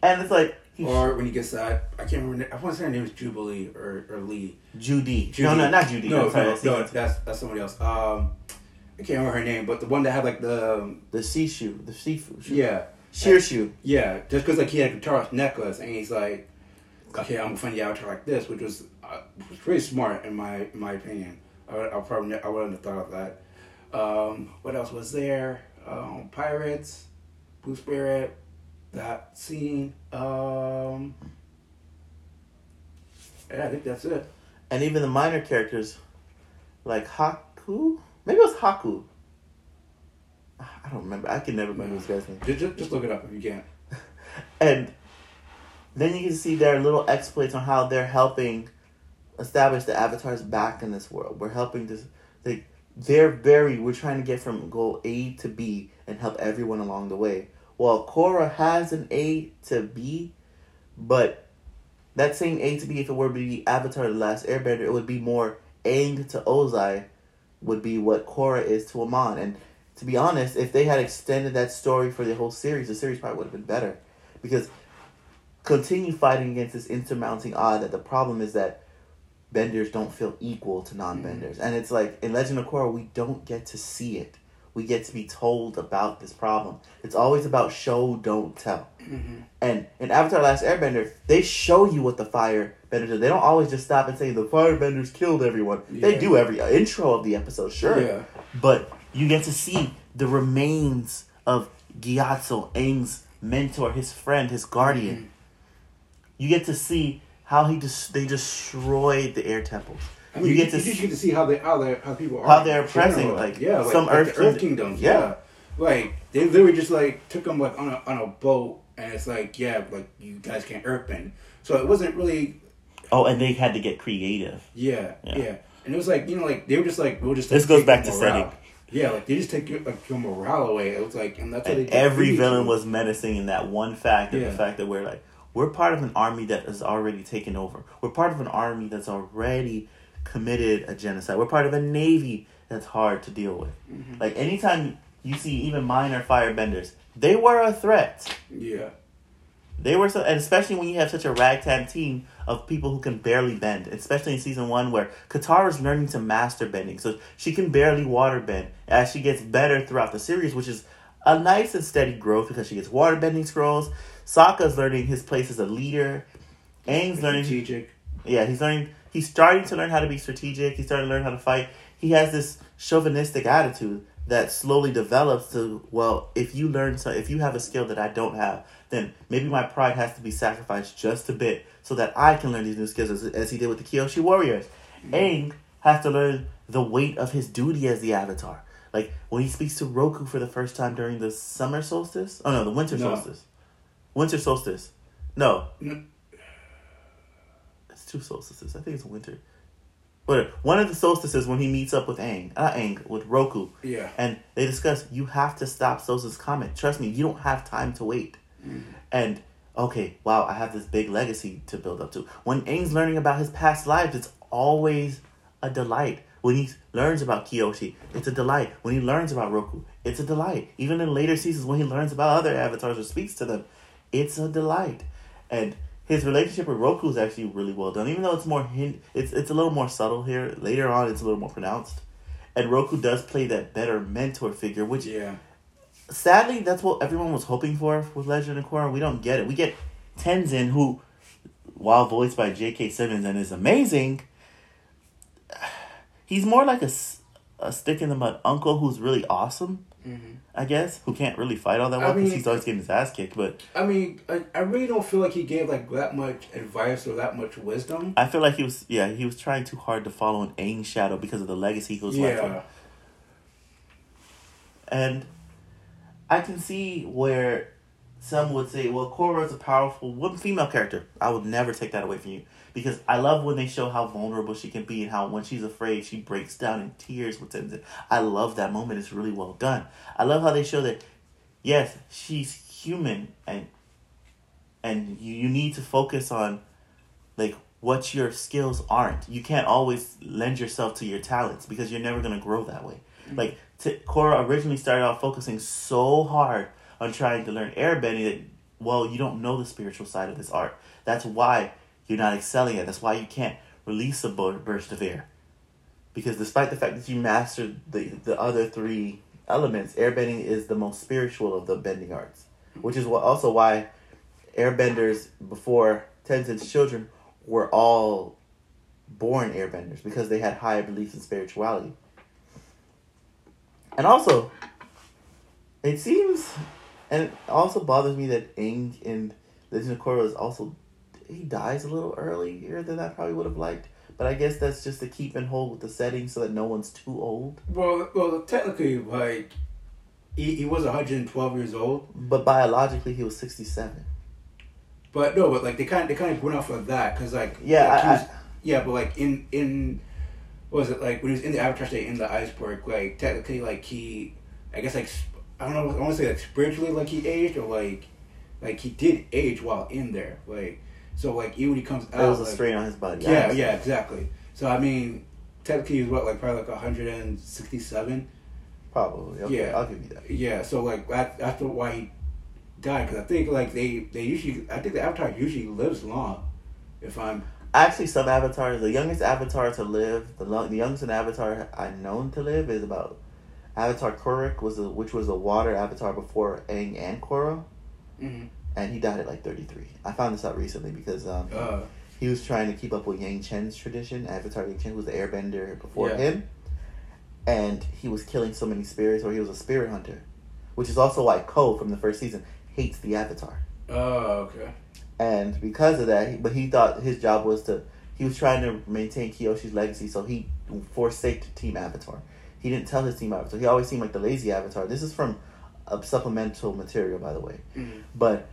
And it's like or when he gets that, I can't remember. I want to say her name is Jubilee or, or Lee. Judy. Judy. No, no, not Judy. No, no, no, that's that's somebody else. Um, I can't remember her name, but the one that had like the um, the sea shoe, the seafood. Shoe. Yeah. Sheer shoe. Yeah, just because like he had a guitarist necklace, and he's like, okay, I'm gonna find you out like this, which was uh, was pretty smart in my in my opinion. I, I probably I wouldn't have thought of that. Um, what else was there? Um, Pirates, Blue Spirit, that scene. Um, yeah, I think that's it. And even the minor characters, like Haku, maybe it was Haku. I don't remember. I can never remember this guy's name. Just, just look it up if you can. and then you can see their little exploits on how they're helping establish the avatars back in this world. We're helping this. They, they're very. We're trying to get from goal A to B and help everyone along the way. Well, Korra has an A to B, but that same A to B, if it were to be Avatar: The Last Airbender, it would be more Aang to Ozai, would be what Korra is to Amon. And to be honest, if they had extended that story for the whole series, the series probably would have been better, because continue fighting against this intermounting odd that the problem is that benders don't feel equal to non-benders, mm-hmm. and it's like in Legend of Korra, we don't get to see it we get to be told about this problem. It's always about show, don't tell. Mm-hmm. And in Avatar: Last Airbender, they show you what the fire benders do. They don't always just stop and say the firebenders killed everyone. Yeah. They do every intro of the episode, sure. Yeah. But you get to see the remains of Gyatso, Aang's mentor, his friend, his guardian. Mm-hmm. You get to see how he just they destroyed the air temples. I mean, you, get to see, get to see how they how they how people are how they're oppressing like yeah like, some like Earth, Earth kingdoms yeah. yeah. like they literally just like took them like on a on a boat and it's like yeah like you guys can't earthbend so it wasn't really oh and they had to get creative yeah yeah, yeah. and it was like you know like they were just like we'll just this goes back to setting yeah, like they just take your like your morale away. It was like, and that's and every villain was menacing in that one fact, and yeah. the fact that we're like, we're part of an army that is already taken over. We're part of an army that's already committed a genocide. We're part of a navy that's hard to deal with. Mm-hmm. Like anytime you see even minor firebenders, they were a threat. Yeah. They were so, and especially when you have such a ragtag team of people who can barely bend, especially in season one where Katara is learning to master bending, so she can barely water bend as she gets better throughout the series, which is a nice and steady growth because she gets water bending scrolls. Sokka's learning his place as a leader. Aang's learning strategic. Yeah, he's learning he's starting to learn how to be strategic. He's starting to learn how to fight. He has this chauvinistic attitude that slowly develops to well, if you learn so if you have a skill that I don't have, then maybe my pride has to be sacrificed just a bit so that I can learn these new skills as, as he did with the Kyoshi warriors. Mm-hmm. Aang has to learn the weight of his duty as the Avatar. Like when he speaks to Roku for the first time during the summer solstice. Oh no, the winter no. solstice. Winter solstice. No. no two solstices. I think it's winter. But one of the solstices when he meets up with Aang, not Aang, with Roku. Yeah. And they discuss you have to stop Sozin's comet. Trust me, you don't have time to wait. Mm. And okay, wow, I have this big legacy to build up to. When Aang's learning about his past lives, it's always a delight. When he learns about Kyoshi, it's a delight. When he learns about Roku, it's a delight. Even in later seasons, when he learns about other avatars or speaks to them, it's a delight. And his relationship with Roku is actually really well done. Even though it's more hint, it's it's a little more subtle here. Later on, it's a little more pronounced, and Roku does play that better mentor figure, which yeah. Sadly, that's what everyone was hoping for with Legend of Korra. We don't get it. We get Tenzin, who, while voiced by J.K. Simmons and is amazing, he's more like a, a stick in the mud uncle who's really awesome. Mm-hmm. I guess, who can't really fight all that well because he's always getting his ass kicked. But I mean, I, I really don't feel like he gave like that much advice or that much wisdom. I feel like he was, yeah, he was trying too hard to follow an Aang shadow because of the legacy he was yeah. left And I can see where some would say, well, Korra is a powerful woman, female character. I would never take that away from you because I love when they show how vulnerable she can be and how when she's afraid she breaks down in tears. I love that moment. It's really well done. I love how they show that, yes, she's human and and you, you need to focus on like what your skills aren't. You can't always lend yourself to your talents because you're never gonna grow that way. Mm-hmm. Like t- Korra originally started off focusing so hard on trying to learn airbending that well you don't know the spiritual side of this art. That's why you're not excelling at. That's why you can't release a burst of air. Because despite the fact that you mastered the the other three elements, airbending is the most spiritual of the bending arts, which is what also why airbenders before Tenzin's children were all born airbenders because they had higher beliefs in spirituality. And also, it seems, and it also bothers me that Aang in Legend of Korra is also, he dies a little earlier than I probably would have liked. But I guess that's just to keep in hold with the setting so that no one's too old. Well, well, technically, like, he, he was 112 years old. But biologically, he was 67. But no, but like they kind of, they kind of went off of that because like yeah, like, I, was, yeah, but like in in what was it like when he was in the Avatar state in the iceberg? Like technically, like he, I guess like I don't know, I want to say like spiritually, like he aged or like like he did age while in there, like so like even when he comes out, it was a like, strain on his body. Yeah, yeah, exactly. So I mean, technically, he's what like probably like hundred and sixty seven. Probably. Okay, yeah, I'll give you that. Yeah, so like that, that's why he died because I think like they they usually I think the avatar usually lives long. If I'm actually some avatars, the youngest avatar to live, the long, the youngest avatar I known to live is about Avatar Kuruk was a, which was a water avatar before Aang and Korra, mm-hmm. And he died at like thirty three. I found this out recently because um, uh. he was trying to keep up with Yang Chen's tradition. Avatar Yang Chen was the Airbender before yeah. him, and he was killing so many spirits, or he was a spirit hunter, which is also why Koh from the first season hates the Avatar. Oh, okay. And because of that, but he thought his job was to. He was trying to maintain Kyoshi's legacy, so he forsaked Team Avatar. He didn't tell his team Avatar. He always seemed like the lazy Avatar. This is from a supplemental material, by the way. Mm-hmm. But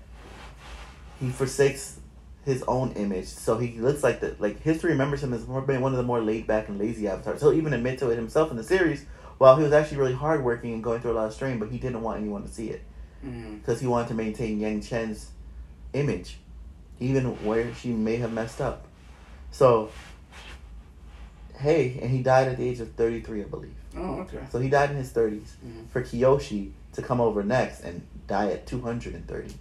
he forsakes his own image, so he looks like the like history remembers him as more being one of the more laid back and lazy avatars. He'll even admit to it himself in the series. While he was actually really hardworking and going through a lot of strain, but he didn't want anyone to see it because mm-hmm. he wanted to maintain Yang Chen's image, even where she may have messed up. So, hey, and he died at the age of 33, I believe. Oh, okay. So he died in his 30s. Mm-hmm. For Kyoshi to come over next and die at 230,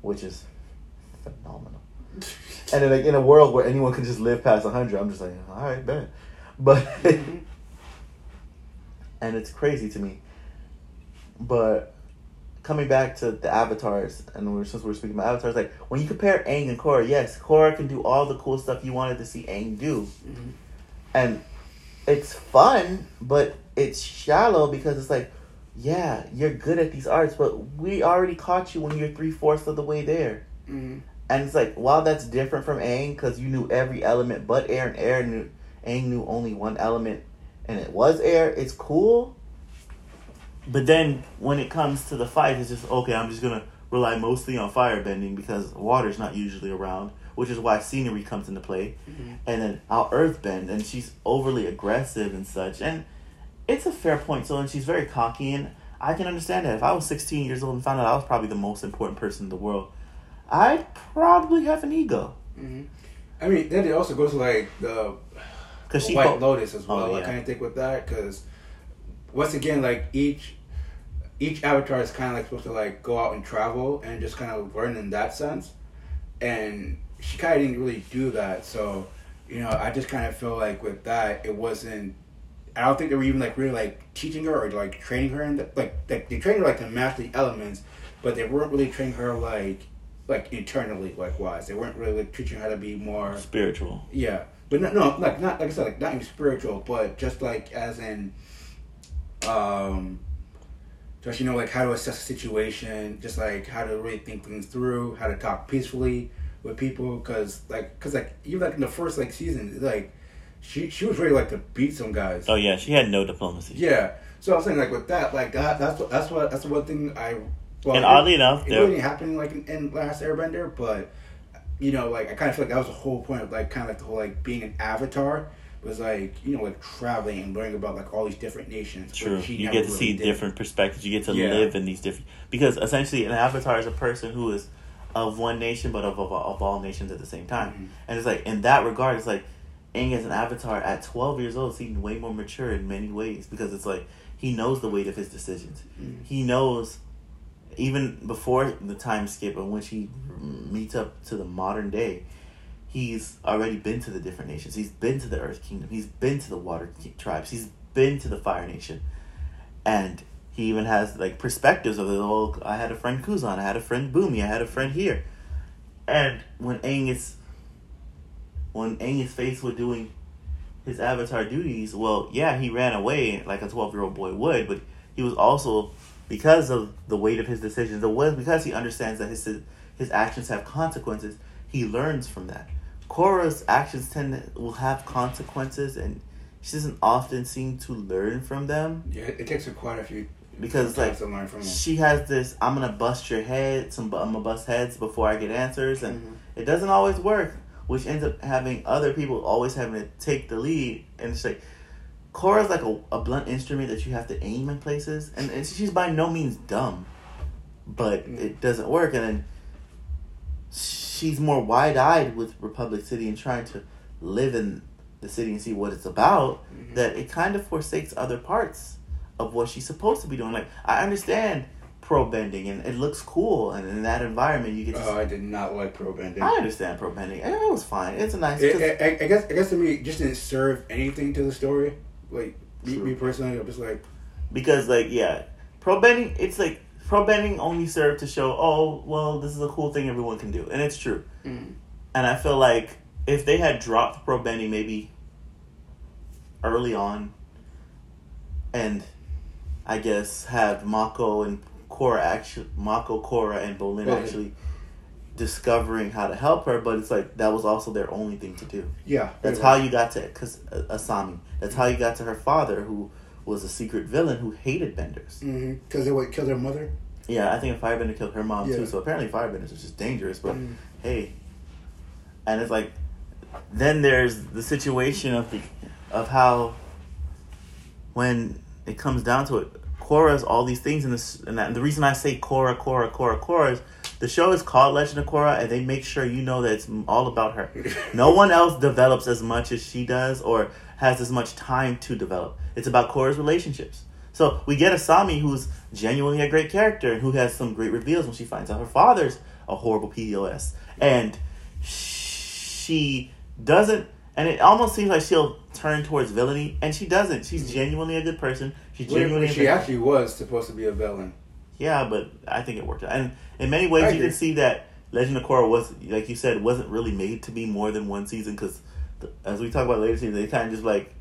which is phenomenal. and then, like, in a world where anyone can just live past 100, I'm just like, all right, bet. But, and it's crazy to me. But coming back to the avatars, and we're, since we're speaking about avatars, like when you compare Aang and Korra, yes, Korra can do all the cool stuff you wanted to see Aang do, mm-hmm. and it's fun, but it's shallow because it's like, yeah, you're good at these arts, but we already caught you when you're three fourths of the way there. Mm-hmm. And it's like, while that's different from Aang, because you knew every element but air, and air knew Aang knew only one element, and it was air. It's cool, but then when it comes to the fight, it's just okay. I'm just gonna rely mostly on fire bending because water's not usually around, which is why scenery comes into play. Mm-hmm. And then I'll earth bend, and she's overly aggressive and such. And it's a fair point. So and she's very cocky, and I can understand that. If I was 16 years old and found out I was probably the most important person in the world, I'd probably have an ego. Mm-hmm. I mean, then it also goes to like the, Cause she White Lotus as oh, well. Oh, yeah. I kind of think with that because once again, like each each avatar is kind of like supposed to like go out and travel and just kind of learn in that sense, and she kind of didn't really do that. So, you know, I just kind of feel like with that, it wasn't. I don't think they were even like really like teaching her or like training her in the, like like they trained her like to master the elements, but they weren't really training her like like internally like wise. They weren't really like, teaching how to be more spiritual. Yeah, but no, no, like not like I said, like not even spiritual, but just like as in um, just you know like how to assess a situation, just like how to really think things through, how to talk peacefully with people, because like because like even like in the first like season, like she she was ready like to beat some guys. Oh yeah, she had no diplomacy. Yeah, so I was saying like with that, like that that's what that's what that's the one thing I Well, and it, oddly enough, it really didn't happen like in, in Last Airbender, but you know, like I kind of feel like that was the whole point of like kind of like the whole like being an avatar was like you know like traveling and learning about like all these different nations. True. You get to really see did. different perspectives. You get to Yeah. live in these different because essentially an avatar is a person who is of one nation but of of, of all nations at the same time. Mhm. And it's like in that regard, it's like Aang as an avatar at twelve years old seemed way more mature in many ways because it's like he knows the weight of his decisions. Mhm. He knows even before the time skip in which he meets up to the modern day. He's already been to the different nations. He's been to the Earth Kingdom. He's been to the Water Tribes. He's been to the Fire Nation and he even has like perspectives of the whole. I had a friend Kuzon, I had a friend Bumi, I had a friend here, and when Aang is when Aang is faced with doing his avatar duties, well, yeah, he ran away like a twelve year old boy would, but he was also because of the weight of his decisions, was because he understands that his his actions have consequences. He learns from that. Korra's actions tend to, will have consequences, and she doesn't often seem to learn from them Yeah, it takes her quite a few because like to learn from she has this i'm gonna bust your head some i'm gonna bust heads before i get answers and Mhm. it doesn't always work which ends up having other people always having to take the lead and it's like Korra's like a, a blunt instrument that you have to aim in places and, and she's by no means dumb but Mm. it doesn't work and then she's more wide-eyed with republic city and trying to live in the city and see what it's about Mhm. that it kind of forsakes other parts of what she's supposed to be doing. Like I understand pro bending and it looks cool, and in that environment you get. To Oh, I did not like pro bending. I understand pro bending. It was fine. It's a nice. It, I, I guess I guess to me it just didn't serve anything to the story. Like me, me personally, I'm just like because like yeah, pro bending. It's like pro bending only served to show. Oh well, this is a cool thing everyone can do, and it's true. mm, And I feel like if they had dropped pro bending maybe early on, and I guess had Mako and Korra actually Mako, Korra and Bolin Well, actually discovering how to help her, but it's like that was also their only thing to do. yeah. That's how you got to cause uh, Asami. That's how you got to her father, who was a secret villain who hated benders. Because mm-hmm. they would kill their mother. Yeah, I think a firebender killed her mom Yeah. too. So apparently firebenders are just dangerous. But Mm. hey, and it's like then there's the situation of the of how when it comes down to it, Korra's all these things in this, and, that, and the reason I say Korra, Korra, Korra, Korra is the show is called Legend of Korra, and they make sure you know that it's all about her. No one else develops as much as she does, or has as much time to develop. It's about Korra's relationships. So we get Asami, who's genuinely a great character and who has some great reveals when she finds out her father's a horrible POS, and she doesn't. And it almost seems like she'll turn towards villainy, and she doesn't. She's mm-hmm. genuinely a good person. When, genuinely she actually was supposed to be a villain. Yeah, but I think it worked out. And in many ways, I you can see that Legend of Korra was, like you said, wasn't really made to be more than one season because, as we talk about later seasons, they kind of just like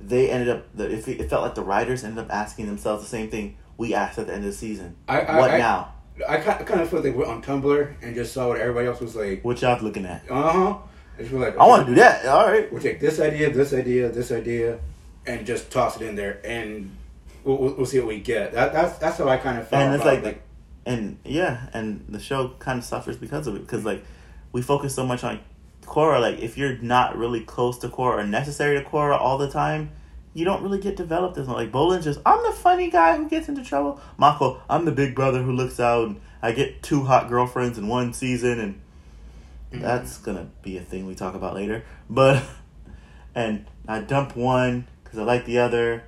they ended up. The, it, it felt like the writers ended up asking themselves the same thing we asked at the end of the season. I- I- what now? I kind, of felt like we're on Tumblr and just saw what everybody else was like. What y'all looking at? Uh huh. And just were like, I want to do that. All right. We'll take this idea, this idea, this idea, and just toss it in there, and we'll, we'll, we'll see what we get. That, that's that's how I kind of felt. and it's about, like, and yeah, and the show kind of suffers because of it because like we focus so much on Korra. Like if you're not really close to Korra or necessary to Korra all the time, you don't really get developed as much. Like Bolin's just I'm the funny guy who gets into trouble. Mako, I'm the big brother who looks out. And I get two hot girlfriends in one season, and Mhm. that's gonna be a thing we talk about later. But and I dump one because I like the other.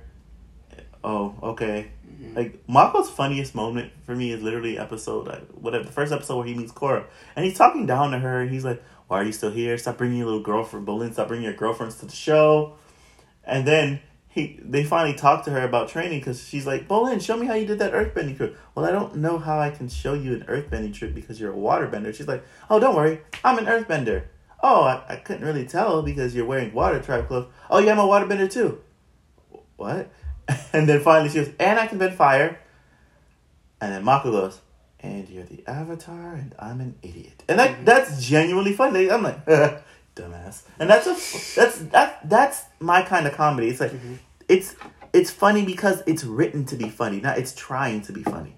Oh, okay. Mhm. Like Mako's funniest moment for me is literally episode like whatever the first episode where he meets Korra and he's talking down to her and he's like, "Why are you still here? Stop bringing your little girlfriend, Bolin. Stop bringing your girlfriends to the show." And then he they finally talk to her about training because she's like, "Bolin, show me how you did that earthbending trip." Well, I don't know how I can show you an earthbending trip because you're a waterbender. She's like, "Oh, don't worry, I'm an earthbender." Oh, I, I couldn't really tell because you're wearing water tribe clothes. Oh, yeah, I'm a waterbender too. What? And then finally she goes, and I can bend fire. And then Mako goes, and you're the avatar, and I'm an idiot. And that that's genuinely funny. I'm like, dumbass. And that's a that's that that's my kind of comedy. It's like Mhm. it's it's funny because it's written to be funny, not it's trying to be funny.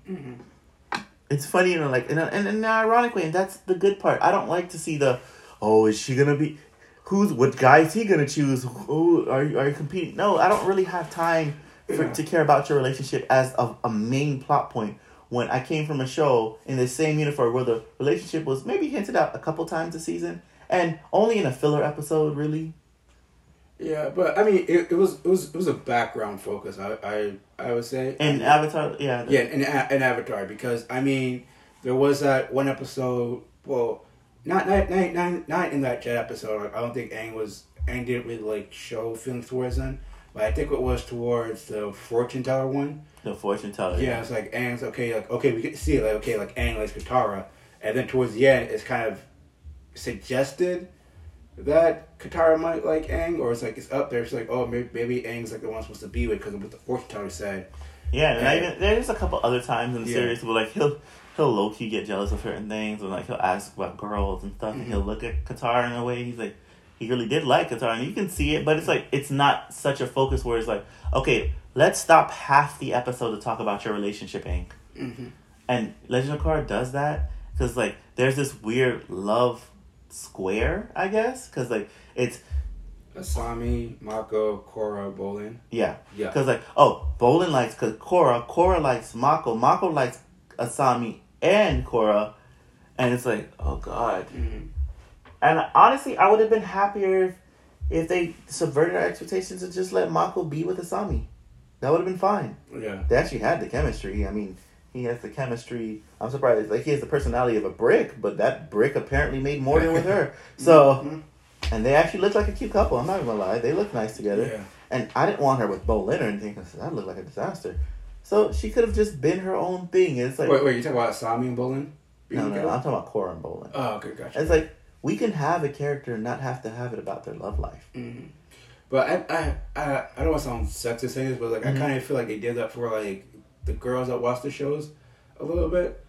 it's funny, you know, like in, a, in, in an ironic way, and that's the good part. I don't like to see the, oh, is she gonna be, who's what guy is he gonna choose? Who are you, are you competing? No, I don't really have time for, to care about your relationship as a, a main plot point. When I came from a show in the same uniform where the relationship was maybe hinted at a couple times a season, and only in a filler episode, really. Yeah, but I mean, it, it was it was it was a background focus. I I, I would say. In Avatar, yeah. Yeah, in, in Avatar because I mean, there was that one episode. Well, not not not not, not in that jet episode. I don't think Aang was Aang didn't really like show feelings towards them. But I think it was towards the fortune teller one. The fortune teller. Yeah, yeah. it's like Aang's okay, like okay, we get to see it, like okay, like Aang likes Katara, and then towards the end, it's kind of suggested that Katara might like Aang, or it's like it's up there. It's like, oh, maybe, maybe Aang's like the one supposed to be with because of what the fortune teller said. Yeah, and, and I, there's a couple other times in the yeah. series where like he'll he'll low key get jealous of certain things, and like he'll ask about girls and stuff, mm-hmm. and he'll look at Katara in a way he's like he really did like Katara, and you can see it, but it's like it's not such a focus where it's like, okay, let's stop half the episode to talk about your relationship, Aang. Mm-hmm. And Legend of Korra does that because like there's this weird love square, I guess, because like it's Asami, Mako, Korra, Bolin. Yeah, yeah. Because like, oh, Bolin likes because Korra, Korra likes Mako, Mako likes Asami and Korra, and it's like, oh god. Mm-hmm. And honestly, I would have been happier if, if they subverted our expectations and just let Mako be with Asami. That would have been fine. Yeah. They actually had the chemistry. I mean, he has the chemistry. I'm surprised. Like he has the personality of a brick, but that brick apparently made more than with her. So, mm-hmm. and they actually look like a cute couple. I'm not gonna lie. They look nice together. Yeah. And I didn't want her with Bolin or anything because that looked like a disaster. So she could have just been her own thing. It's like wait, wait. You talking about Sami and Bolin? No, no, no, I'm talking about Korra and Bolin. Oh, okay, gotcha. It's like we can have a character and not have to have it about their love life. Mm-hmm. But I, I, I, I don't want to sound sexist saying this, but like mm-hmm. I kind of feel like they did that for like the girls that watch the shows a little bit.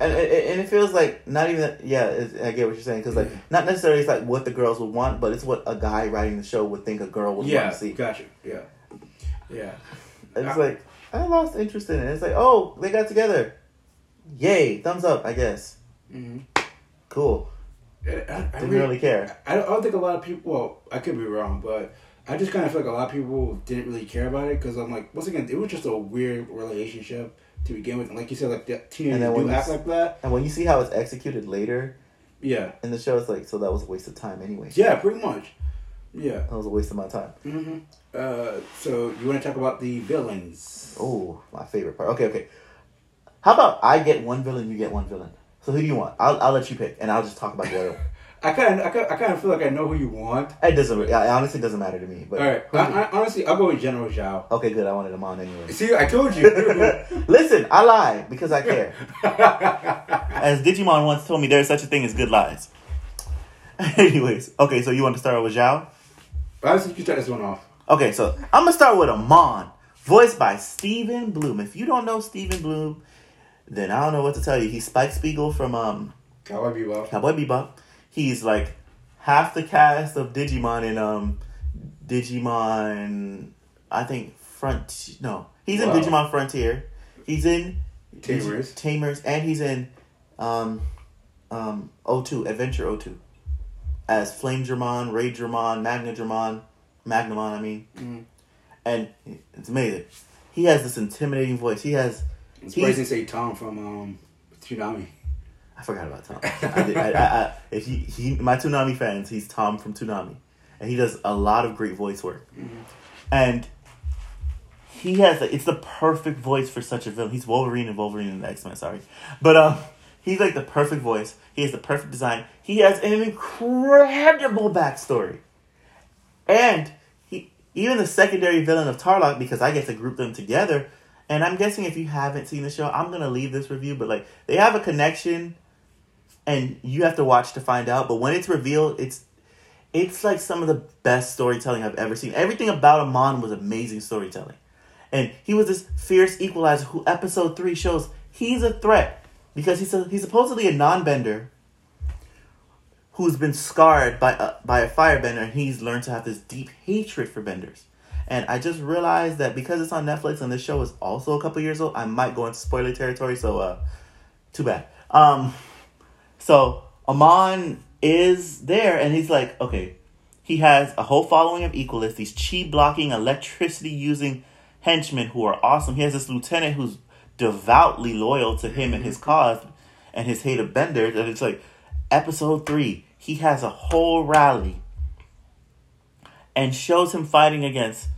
And, and it feels like not even yeah I get what you're saying because like not necessarily it's like what the girls would want but it's what a guy writing the show would think a girl would yeah, want to see. Gotcha. Yeah. Yeah. It's I, like I lost interest in it. It's like oh they got together, yay thumbs up I guess. Mm-hmm. Cool. I, I, Didn't really, really, care. I don't, I don't think a lot of people. Well, I could be wrong, but I just kind of feel like a lot of people didn't really care about it because I'm like, once again, it was just a weird relationship to begin with, and like you said, like the teenagers do act like that. And when you see how it's executed later, yeah, in the show, it's like, so that was a waste of time anyway. Yeah, pretty much. Yeah, that was a waste of my time. Mm-hmm. Uh, so you want to talk about the villains? Oh, my favorite part. Okay, okay. How about I get one villain, you get one villain. So who do you want? I'll I'll let you pick, and I'll just talk about the other. I kind of, I kind, I kind of feel like I know who you want. It doesn't. It honestly doesn't matter to me. But all right, I, I, honestly, I'll go with General Zhao. Okay, good. I wanted him on anyway. See, I told you. Listen, I lie because I care. as Digimon once told me, there's such a thing as good lies. Anyways, okay, so you want to start with Zhao? I think you start this one off. Okay, so I'm gonna start with Amon, voiced by Stephen Blum. If you don't know Stephen Blum, then I don't know what to tell you. He's Spike Spiegel from um Cowboy Bebop. Cowboy Bebop. He's like half the cast of Digimon in um Digimon. I think Front. No, he's wow. in Digimon Frontier. He's in Tamers. Tamers, and he's in um um O2 Adventure O2 as Flamedramon, Ray Dramon, Magnadramon, Magnamon. I mean, mm. and it's amazing. He has this intimidating voice. He has. It's to say Tom from um, Toonami. I forgot about Tom. I I, I, if he, he, my Toonami fans, he's Tom from Toonami, and he does a lot of great voice work, mm-hmm. and he has a, it's the perfect voice for such a villain. He's Wolverine and Wolverine in the X Men. Sorry, but um, he's like the perfect voice. He has the perfect design. He has an incredible backstory, and he even the secondary villain of Tarlok because I get to group them together. And I'm guessing if you haven't seen the show, I'm gonna leave this review, but like they have a connection and you have to watch to find out. But when it's revealed, it's it's like some of the best storytelling I've ever seen. Everything about Amon was amazing storytelling, and he was this fierce equalizer who episode three shows he's a threat because he's a, he's supposedly a non-bender who's been scarred by a, by a firebender, and he's learned to have this deep hatred for benders. And I just realized that because it's on Netflix and this show is also a couple years old, I might go into spoiler territory. So uh, Too bad. Um, so Amon is there, and he's like, okay, he has a whole following of equalists, these chi blocking, electricity using henchmen who are awesome. He has this lieutenant who's devoutly loyal to him and his cause and his hate of Bender. And it's like episode three, he has a whole rally and shows him fighting against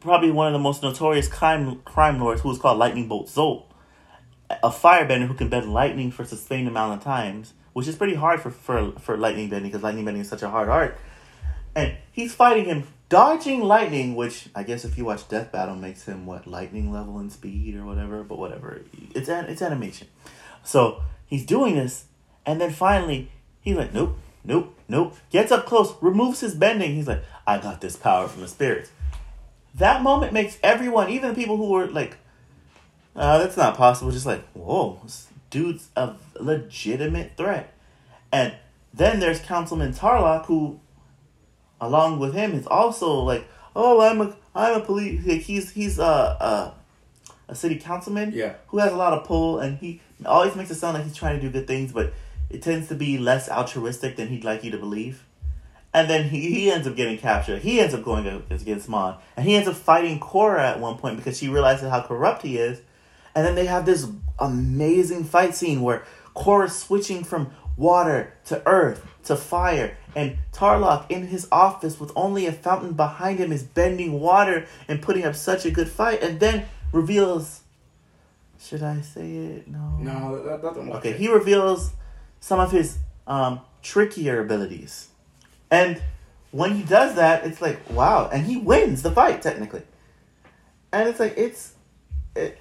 probably one of the most notorious crime crime lords who is called Lightning Bolt Zolt, a firebender who can bend lightning for a sustained amount of times, which is pretty hard for for, for lightning bending because lightning bending is such a hard art. And he's fighting him, dodging lightning, which I guess if you watch Death Battle makes him what lightning level in speed or whatever. But whatever, it's an it's animation. So he's doing this, and then finally he's like, nope, nope, nope. Gets up close, removes his bending. He's like, I got this power from the spirits. That moment makes everyone, even the people who were like, uh, that's not possible, just like, whoa, this dude's a legitimate threat. And then there's Councilman Tarlok, who, along with him, is also like, oh, I'm a, I'm a police. He's he's a, a, a city councilman. Yeah. Who has a lot of pull, and he always makes it sound like he's trying to do good things, but it tends to be less altruistic than he'd like you to believe. And then he, he ends up getting captured. He ends up going against Mon. And he ends up fighting Korra at one point because she realizes how corrupt he is. And then they have this amazing fight scene where Korra's switching from water to earth to fire. And Tarlok in his office with only a fountain behind him is bending water and putting up such a good fight. And then reveals. Should I say it? No. No, that, that Okay, it. he reveals some of his um, trickier abilities. And when he does that, it's like, wow. And he wins the fight, technically. And it's like, it's. It,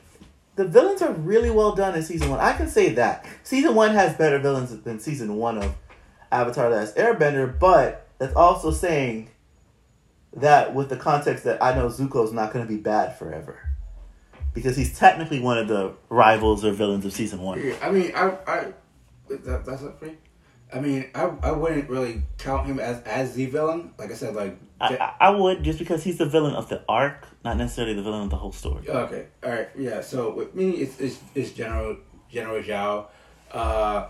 the villains are really well done in season one. I can say that. Season one has better villains than season one of Avatar Last Airbender, but that's also saying that with the context that I know Zuko's not going to be bad forever. Because he's technically one of the rivals or villains of season one. Yeah, I mean, I, I that, that's not free. I mean, I, I wouldn't really count him as as the villain. Like I said, like I, I would just because he's the villain of the arc, not necessarily the villain of the whole story. Okay, all right, yeah. So with me, it's it's, it's General General Zhao. Uh,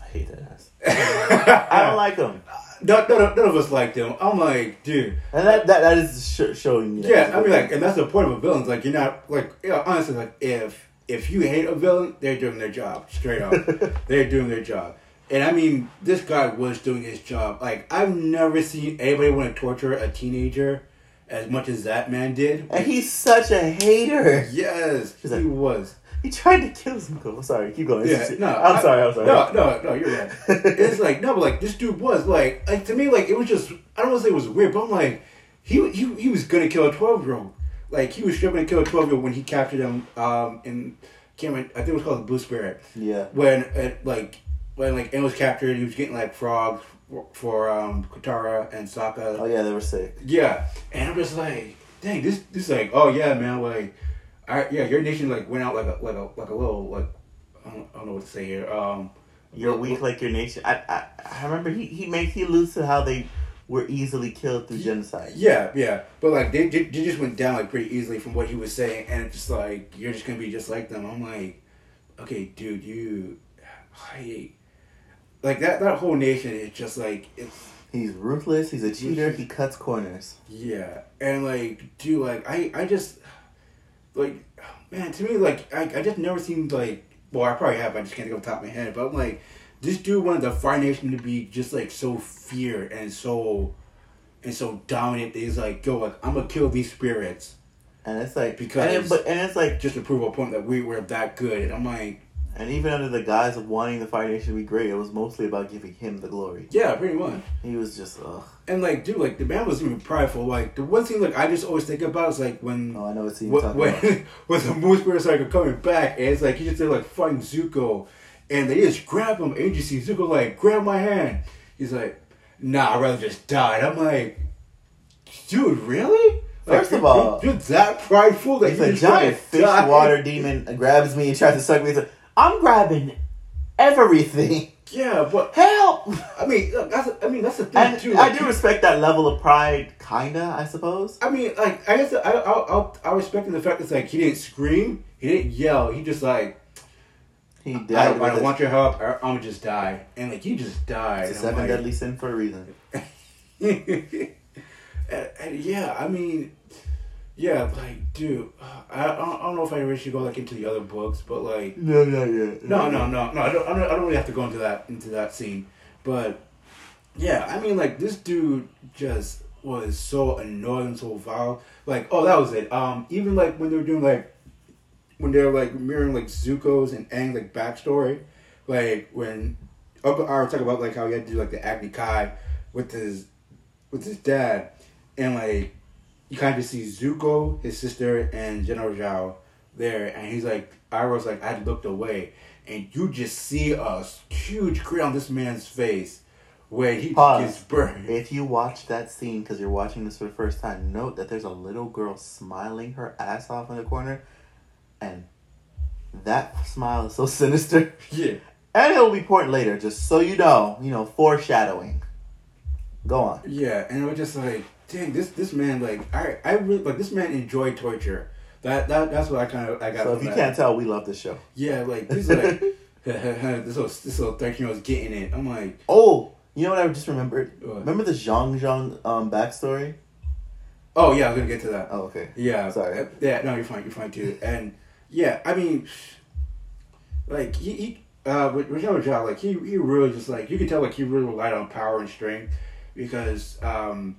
I hate that ass. I don't like him. None, none, none of us liked him. I'm like, dude, and that that, that is sh- showing me. Yeah, I mean, like, and that's the point of a villain. Like, you're not like, you know, honestly, like, if if you hate a villain, they're doing their job straight up. they're doing their job. And I mean, this guy was doing his job. Like, I've never seen anybody want to torture a teenager as much as that man did. And he's such a hater. Yes, he like, was. He tried to kill Zuko. Sorry, keep going. Yeah, no, I'm I, sorry. I'm sorry. No, no, no. You're right. it's like no, but like this dude was like, like to me, like it was just. I don't want to say it was weird, but I'm like, he he he was gonna kill a twelve year old. Like he was stripping to kill a twelve year old when he captured him. Um, in remember, I think it was called the Blue Spirit. Yeah. When it, like when like it was captured, he was getting like frogs for, for um Katara and Sokka. Oh yeah, they were sick. Yeah, and I'm just like, dang, this this like, oh yeah, man, like, I yeah, your nation like went out like a like a like a little like, I don't, I don't know what to say here. Um, you're weak like your nation. I I, I remember he he makes he alludes to how they were easily killed through genocide. Yeah, yeah, but like they, they, they just went down like pretty easily from what he was saying, and it's just like you're just gonna be just like them. I'm like, okay, dude, you, I like that that whole nation is just like it's he's ruthless he's a cheater he cuts corners. Yeah and like dude like i i just like man to me like i, I just never seen like well i probably have i just can't think off the top of my head but i'm like this dude wanted the fire nation to be just like so feared and so and so dominant he's like go like i'm gonna kill these spirits. And it's like because and, it, but and it's like just to prove a point that we were that good and i'm like and even under the guise of wanting the Fire Nation to be great, it was mostly about giving him the glory. Yeah, pretty much. He was just ugh. And like, dude, like the man was even prideful. Like the one thing, like I just always think about is like when oh, I know what scene when when, when the Moon Spirit Cycle coming back, and it's like he just did like fighting Zuko, and they just grab him, and you see Zuko like grab my hand. He's like, Nah, I'd rather just die. And I'm like, dude, really? First of all, you're, you're that prideful that he's a giant fish die. water demon grabs me and tries to suck me. He's like, I'm grabbing everything. Yeah, but help! I mean, that's I mean that's the thing and too. Like, I do respect that level of pride, kinda. I suppose. I mean, like I guess I I I, I respect the fact that like he didn't scream, he didn't yell, he just like He I, died. don't- I don't want your help. Or I'm gonna just die. And like you just died. It's a seven like- deadly sin for a reason. and, and yeah, I mean, yeah, like, dude, I, I don't, know if I really should go like into the other books, but like, No, not yet. no, no, no, no, I don't, I don't, I don't really have to go into that into that scene, but yeah, I mean, like, this dude just was so annoying, so vile. Like, oh, that was it. Um, even like when they were doing like when they were like mirroring like Zuko's and Aang's like backstory, like when Uncle was talking about like how he had to do like the Agni Kai with his with his dad, and like you kind of see Zuko, his sister, and General Zhao there, and he's like, I was like, I looked away, and you just see a huge grin on this man's face where he Pause. gets burned. If you watch that scene because you're watching this for the first time, note that there's a little girl smiling her ass off in the corner, and that smile is so sinister. Yeah. And it'll be important later, just so you know. You know, foreshadowing. Go on. Yeah, and it was just like, dang, this this man like I I really like this man enjoyed torture. That that that's what I kind of I got. So if you that. can't tell, we love this show. yeah, like this like this little this little thirteen year old's getting it. I'm like, Oh, you know what I just remembered? What? Remember the Jeong Jeong um, backstory? oh yeah, I was gonna get to that. Oh, okay. Yeah, Sorry. uh, Yeah, no, you're fine. You're fine too. And yeah, I mean, like he, he uh, with with Zhao like he he really just like you can tell like he really relied on power and strength because um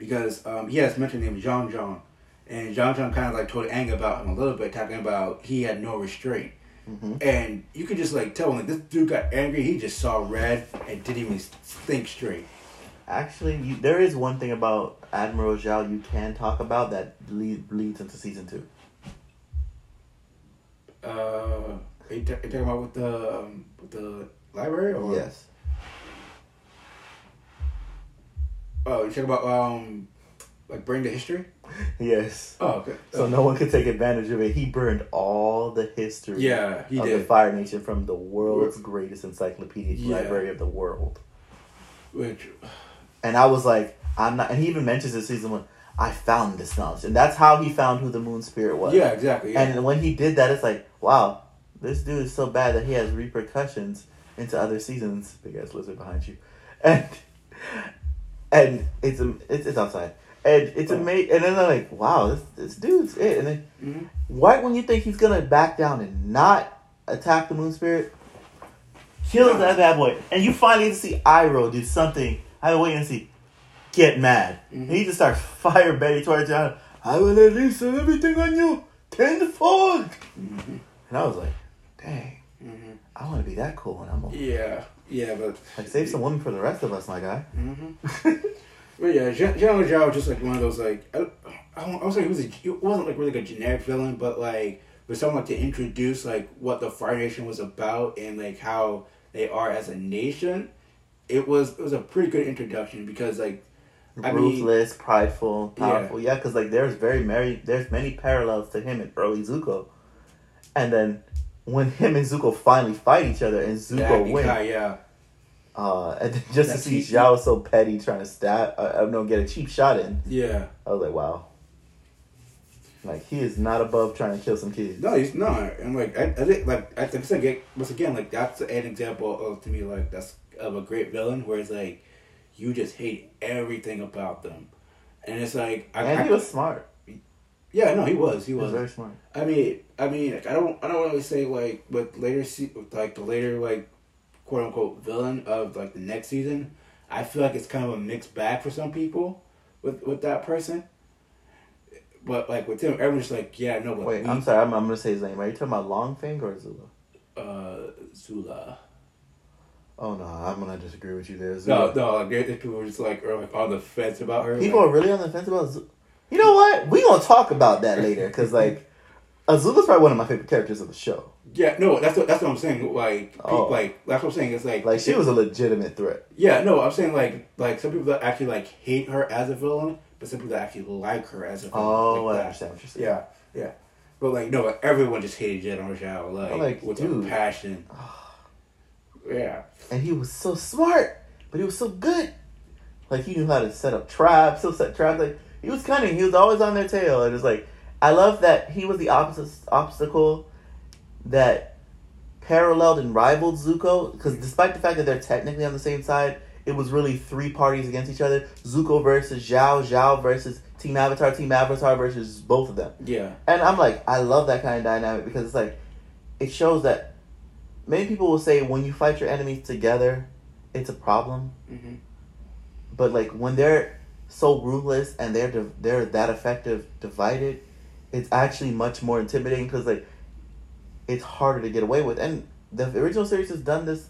because um he has mentioned him Jeong Jeong, and Jeong Jeong kind of like told Aang about him a little bit, talking about he had no restraint. hmm And you could just like tell when like, this dude got angry, he just saw red and didn't even think straight. Actually, you, there is one thing about Admiral Zhao you can talk about that lead, leads into season two. Uh, are you, ta- you talking about with the um, with the library or Yes. Oh, you talking about um, like bring the history? Yes. Oh, okay. So no one could take advantage of it. He burned all the history Yeah, he of the did. Fire Nation from the world's greatest encyclopedic Yeah. library of the world. Which, And I was like, I'm not. And he even mentions in season one, I found this knowledge, and that's how he found who the Moon Spirit was. yeah, exactly. Yeah. And when he did that, it's like, wow, this dude is so bad that he has repercussions into other seasons. Big ass lizard behind you, and and it's it's, it's outside, and it's Oh. amazing. And then they're like, wow, this this dude's it. And then Mhm. right when you think he's gonna back down and not attack the Moon Spirit, kills that bad boy, and you finally get to see Iroh do something. Been waiting to see. Get mad. Mhm. He just starts fire Betty towards John. I will release everything on you tenfold. Mhm. And I was like, dang, Mhm. I want to be that cool when I'm old. Yeah, yeah, but Like, save some women for the rest of us, my guy. hmm but yeah, Zhao was just like one of those like I, I I was like he was a, it wasn't like really like a generic villain, but like was someone like to introduce like what the Fire Nation was about and like how they are as a nation. It was it was a pretty good introduction because like I mean- Ruthless, prideful, powerful. Yeah, because like there's very many, there's many parallels to him in early Zuko, and then when him and Zuko finally fight each other and Zuko wins, yeah. uh, and just That's to see Zhao so petty trying to stab, uh, uh, no, get a cheap shot in, Yeah. I was like, wow. Like he is not above trying to kill some kids. No, he's not. And like I, I think like I think once again like that's an example of to me like that's of a great villain where it's like you just hate everything about them, and it's like I, And I- he was smart. Yeah no he was he He was was. very smart. I mean I mean like, I don't I don't really say like with later se- with, like the later like quote unquote villain of like the next season. I feel like it's kind of a mixed bag for some people with with that person. But like with him, everyone's just like, yeah, no, but Wait, we- I'm sorry. I'm, I'm gonna say his name. Are you talking about Long Feng or Zula? uh, Zula. Oh no, I'm gonna disagree with you there. No, Zula. no, like there, there people were just like, are like on the fence about her. People like, are really on the fence about Zula. You know what? We gonna talk about that later because like Azula's probably one of my favorite characters of the show. yeah, no, that's what that's what I'm saying. Like, Oh. like that's what I'm saying. It's like, Like she was a legitimate threat. yeah, no, I'm saying like, like some people that actually like hate her as a villain, but some people that actually like her as a villain. Oh, like I that. understand what you're saying. Yeah, yeah, but like, no, everyone just hated General Zhao, like, Like, with dude. a passion. yeah, And he was so smart, but he was so good. Like he knew how to set up traps. He'll set traps. Like he was cunning. He was always on their tail. And it's like I love that he was the opposite obstacle that paralleled and rivaled Zuko because despite the fact that they're technically on the same side, it was really three parties against each other: Zuko versus Zhao, Zhao versus Team Avatar, Team Avatar versus both of them. Yeah. And I'm like, I love that kind of dynamic because it's like, it shows that many people will say when you fight your enemies together, it's a problem. Mm-hmm. But like when they're so ruthless and they're they're that effective divided, it's actually much more intimidating because like it's harder to get away with. And the original series has done this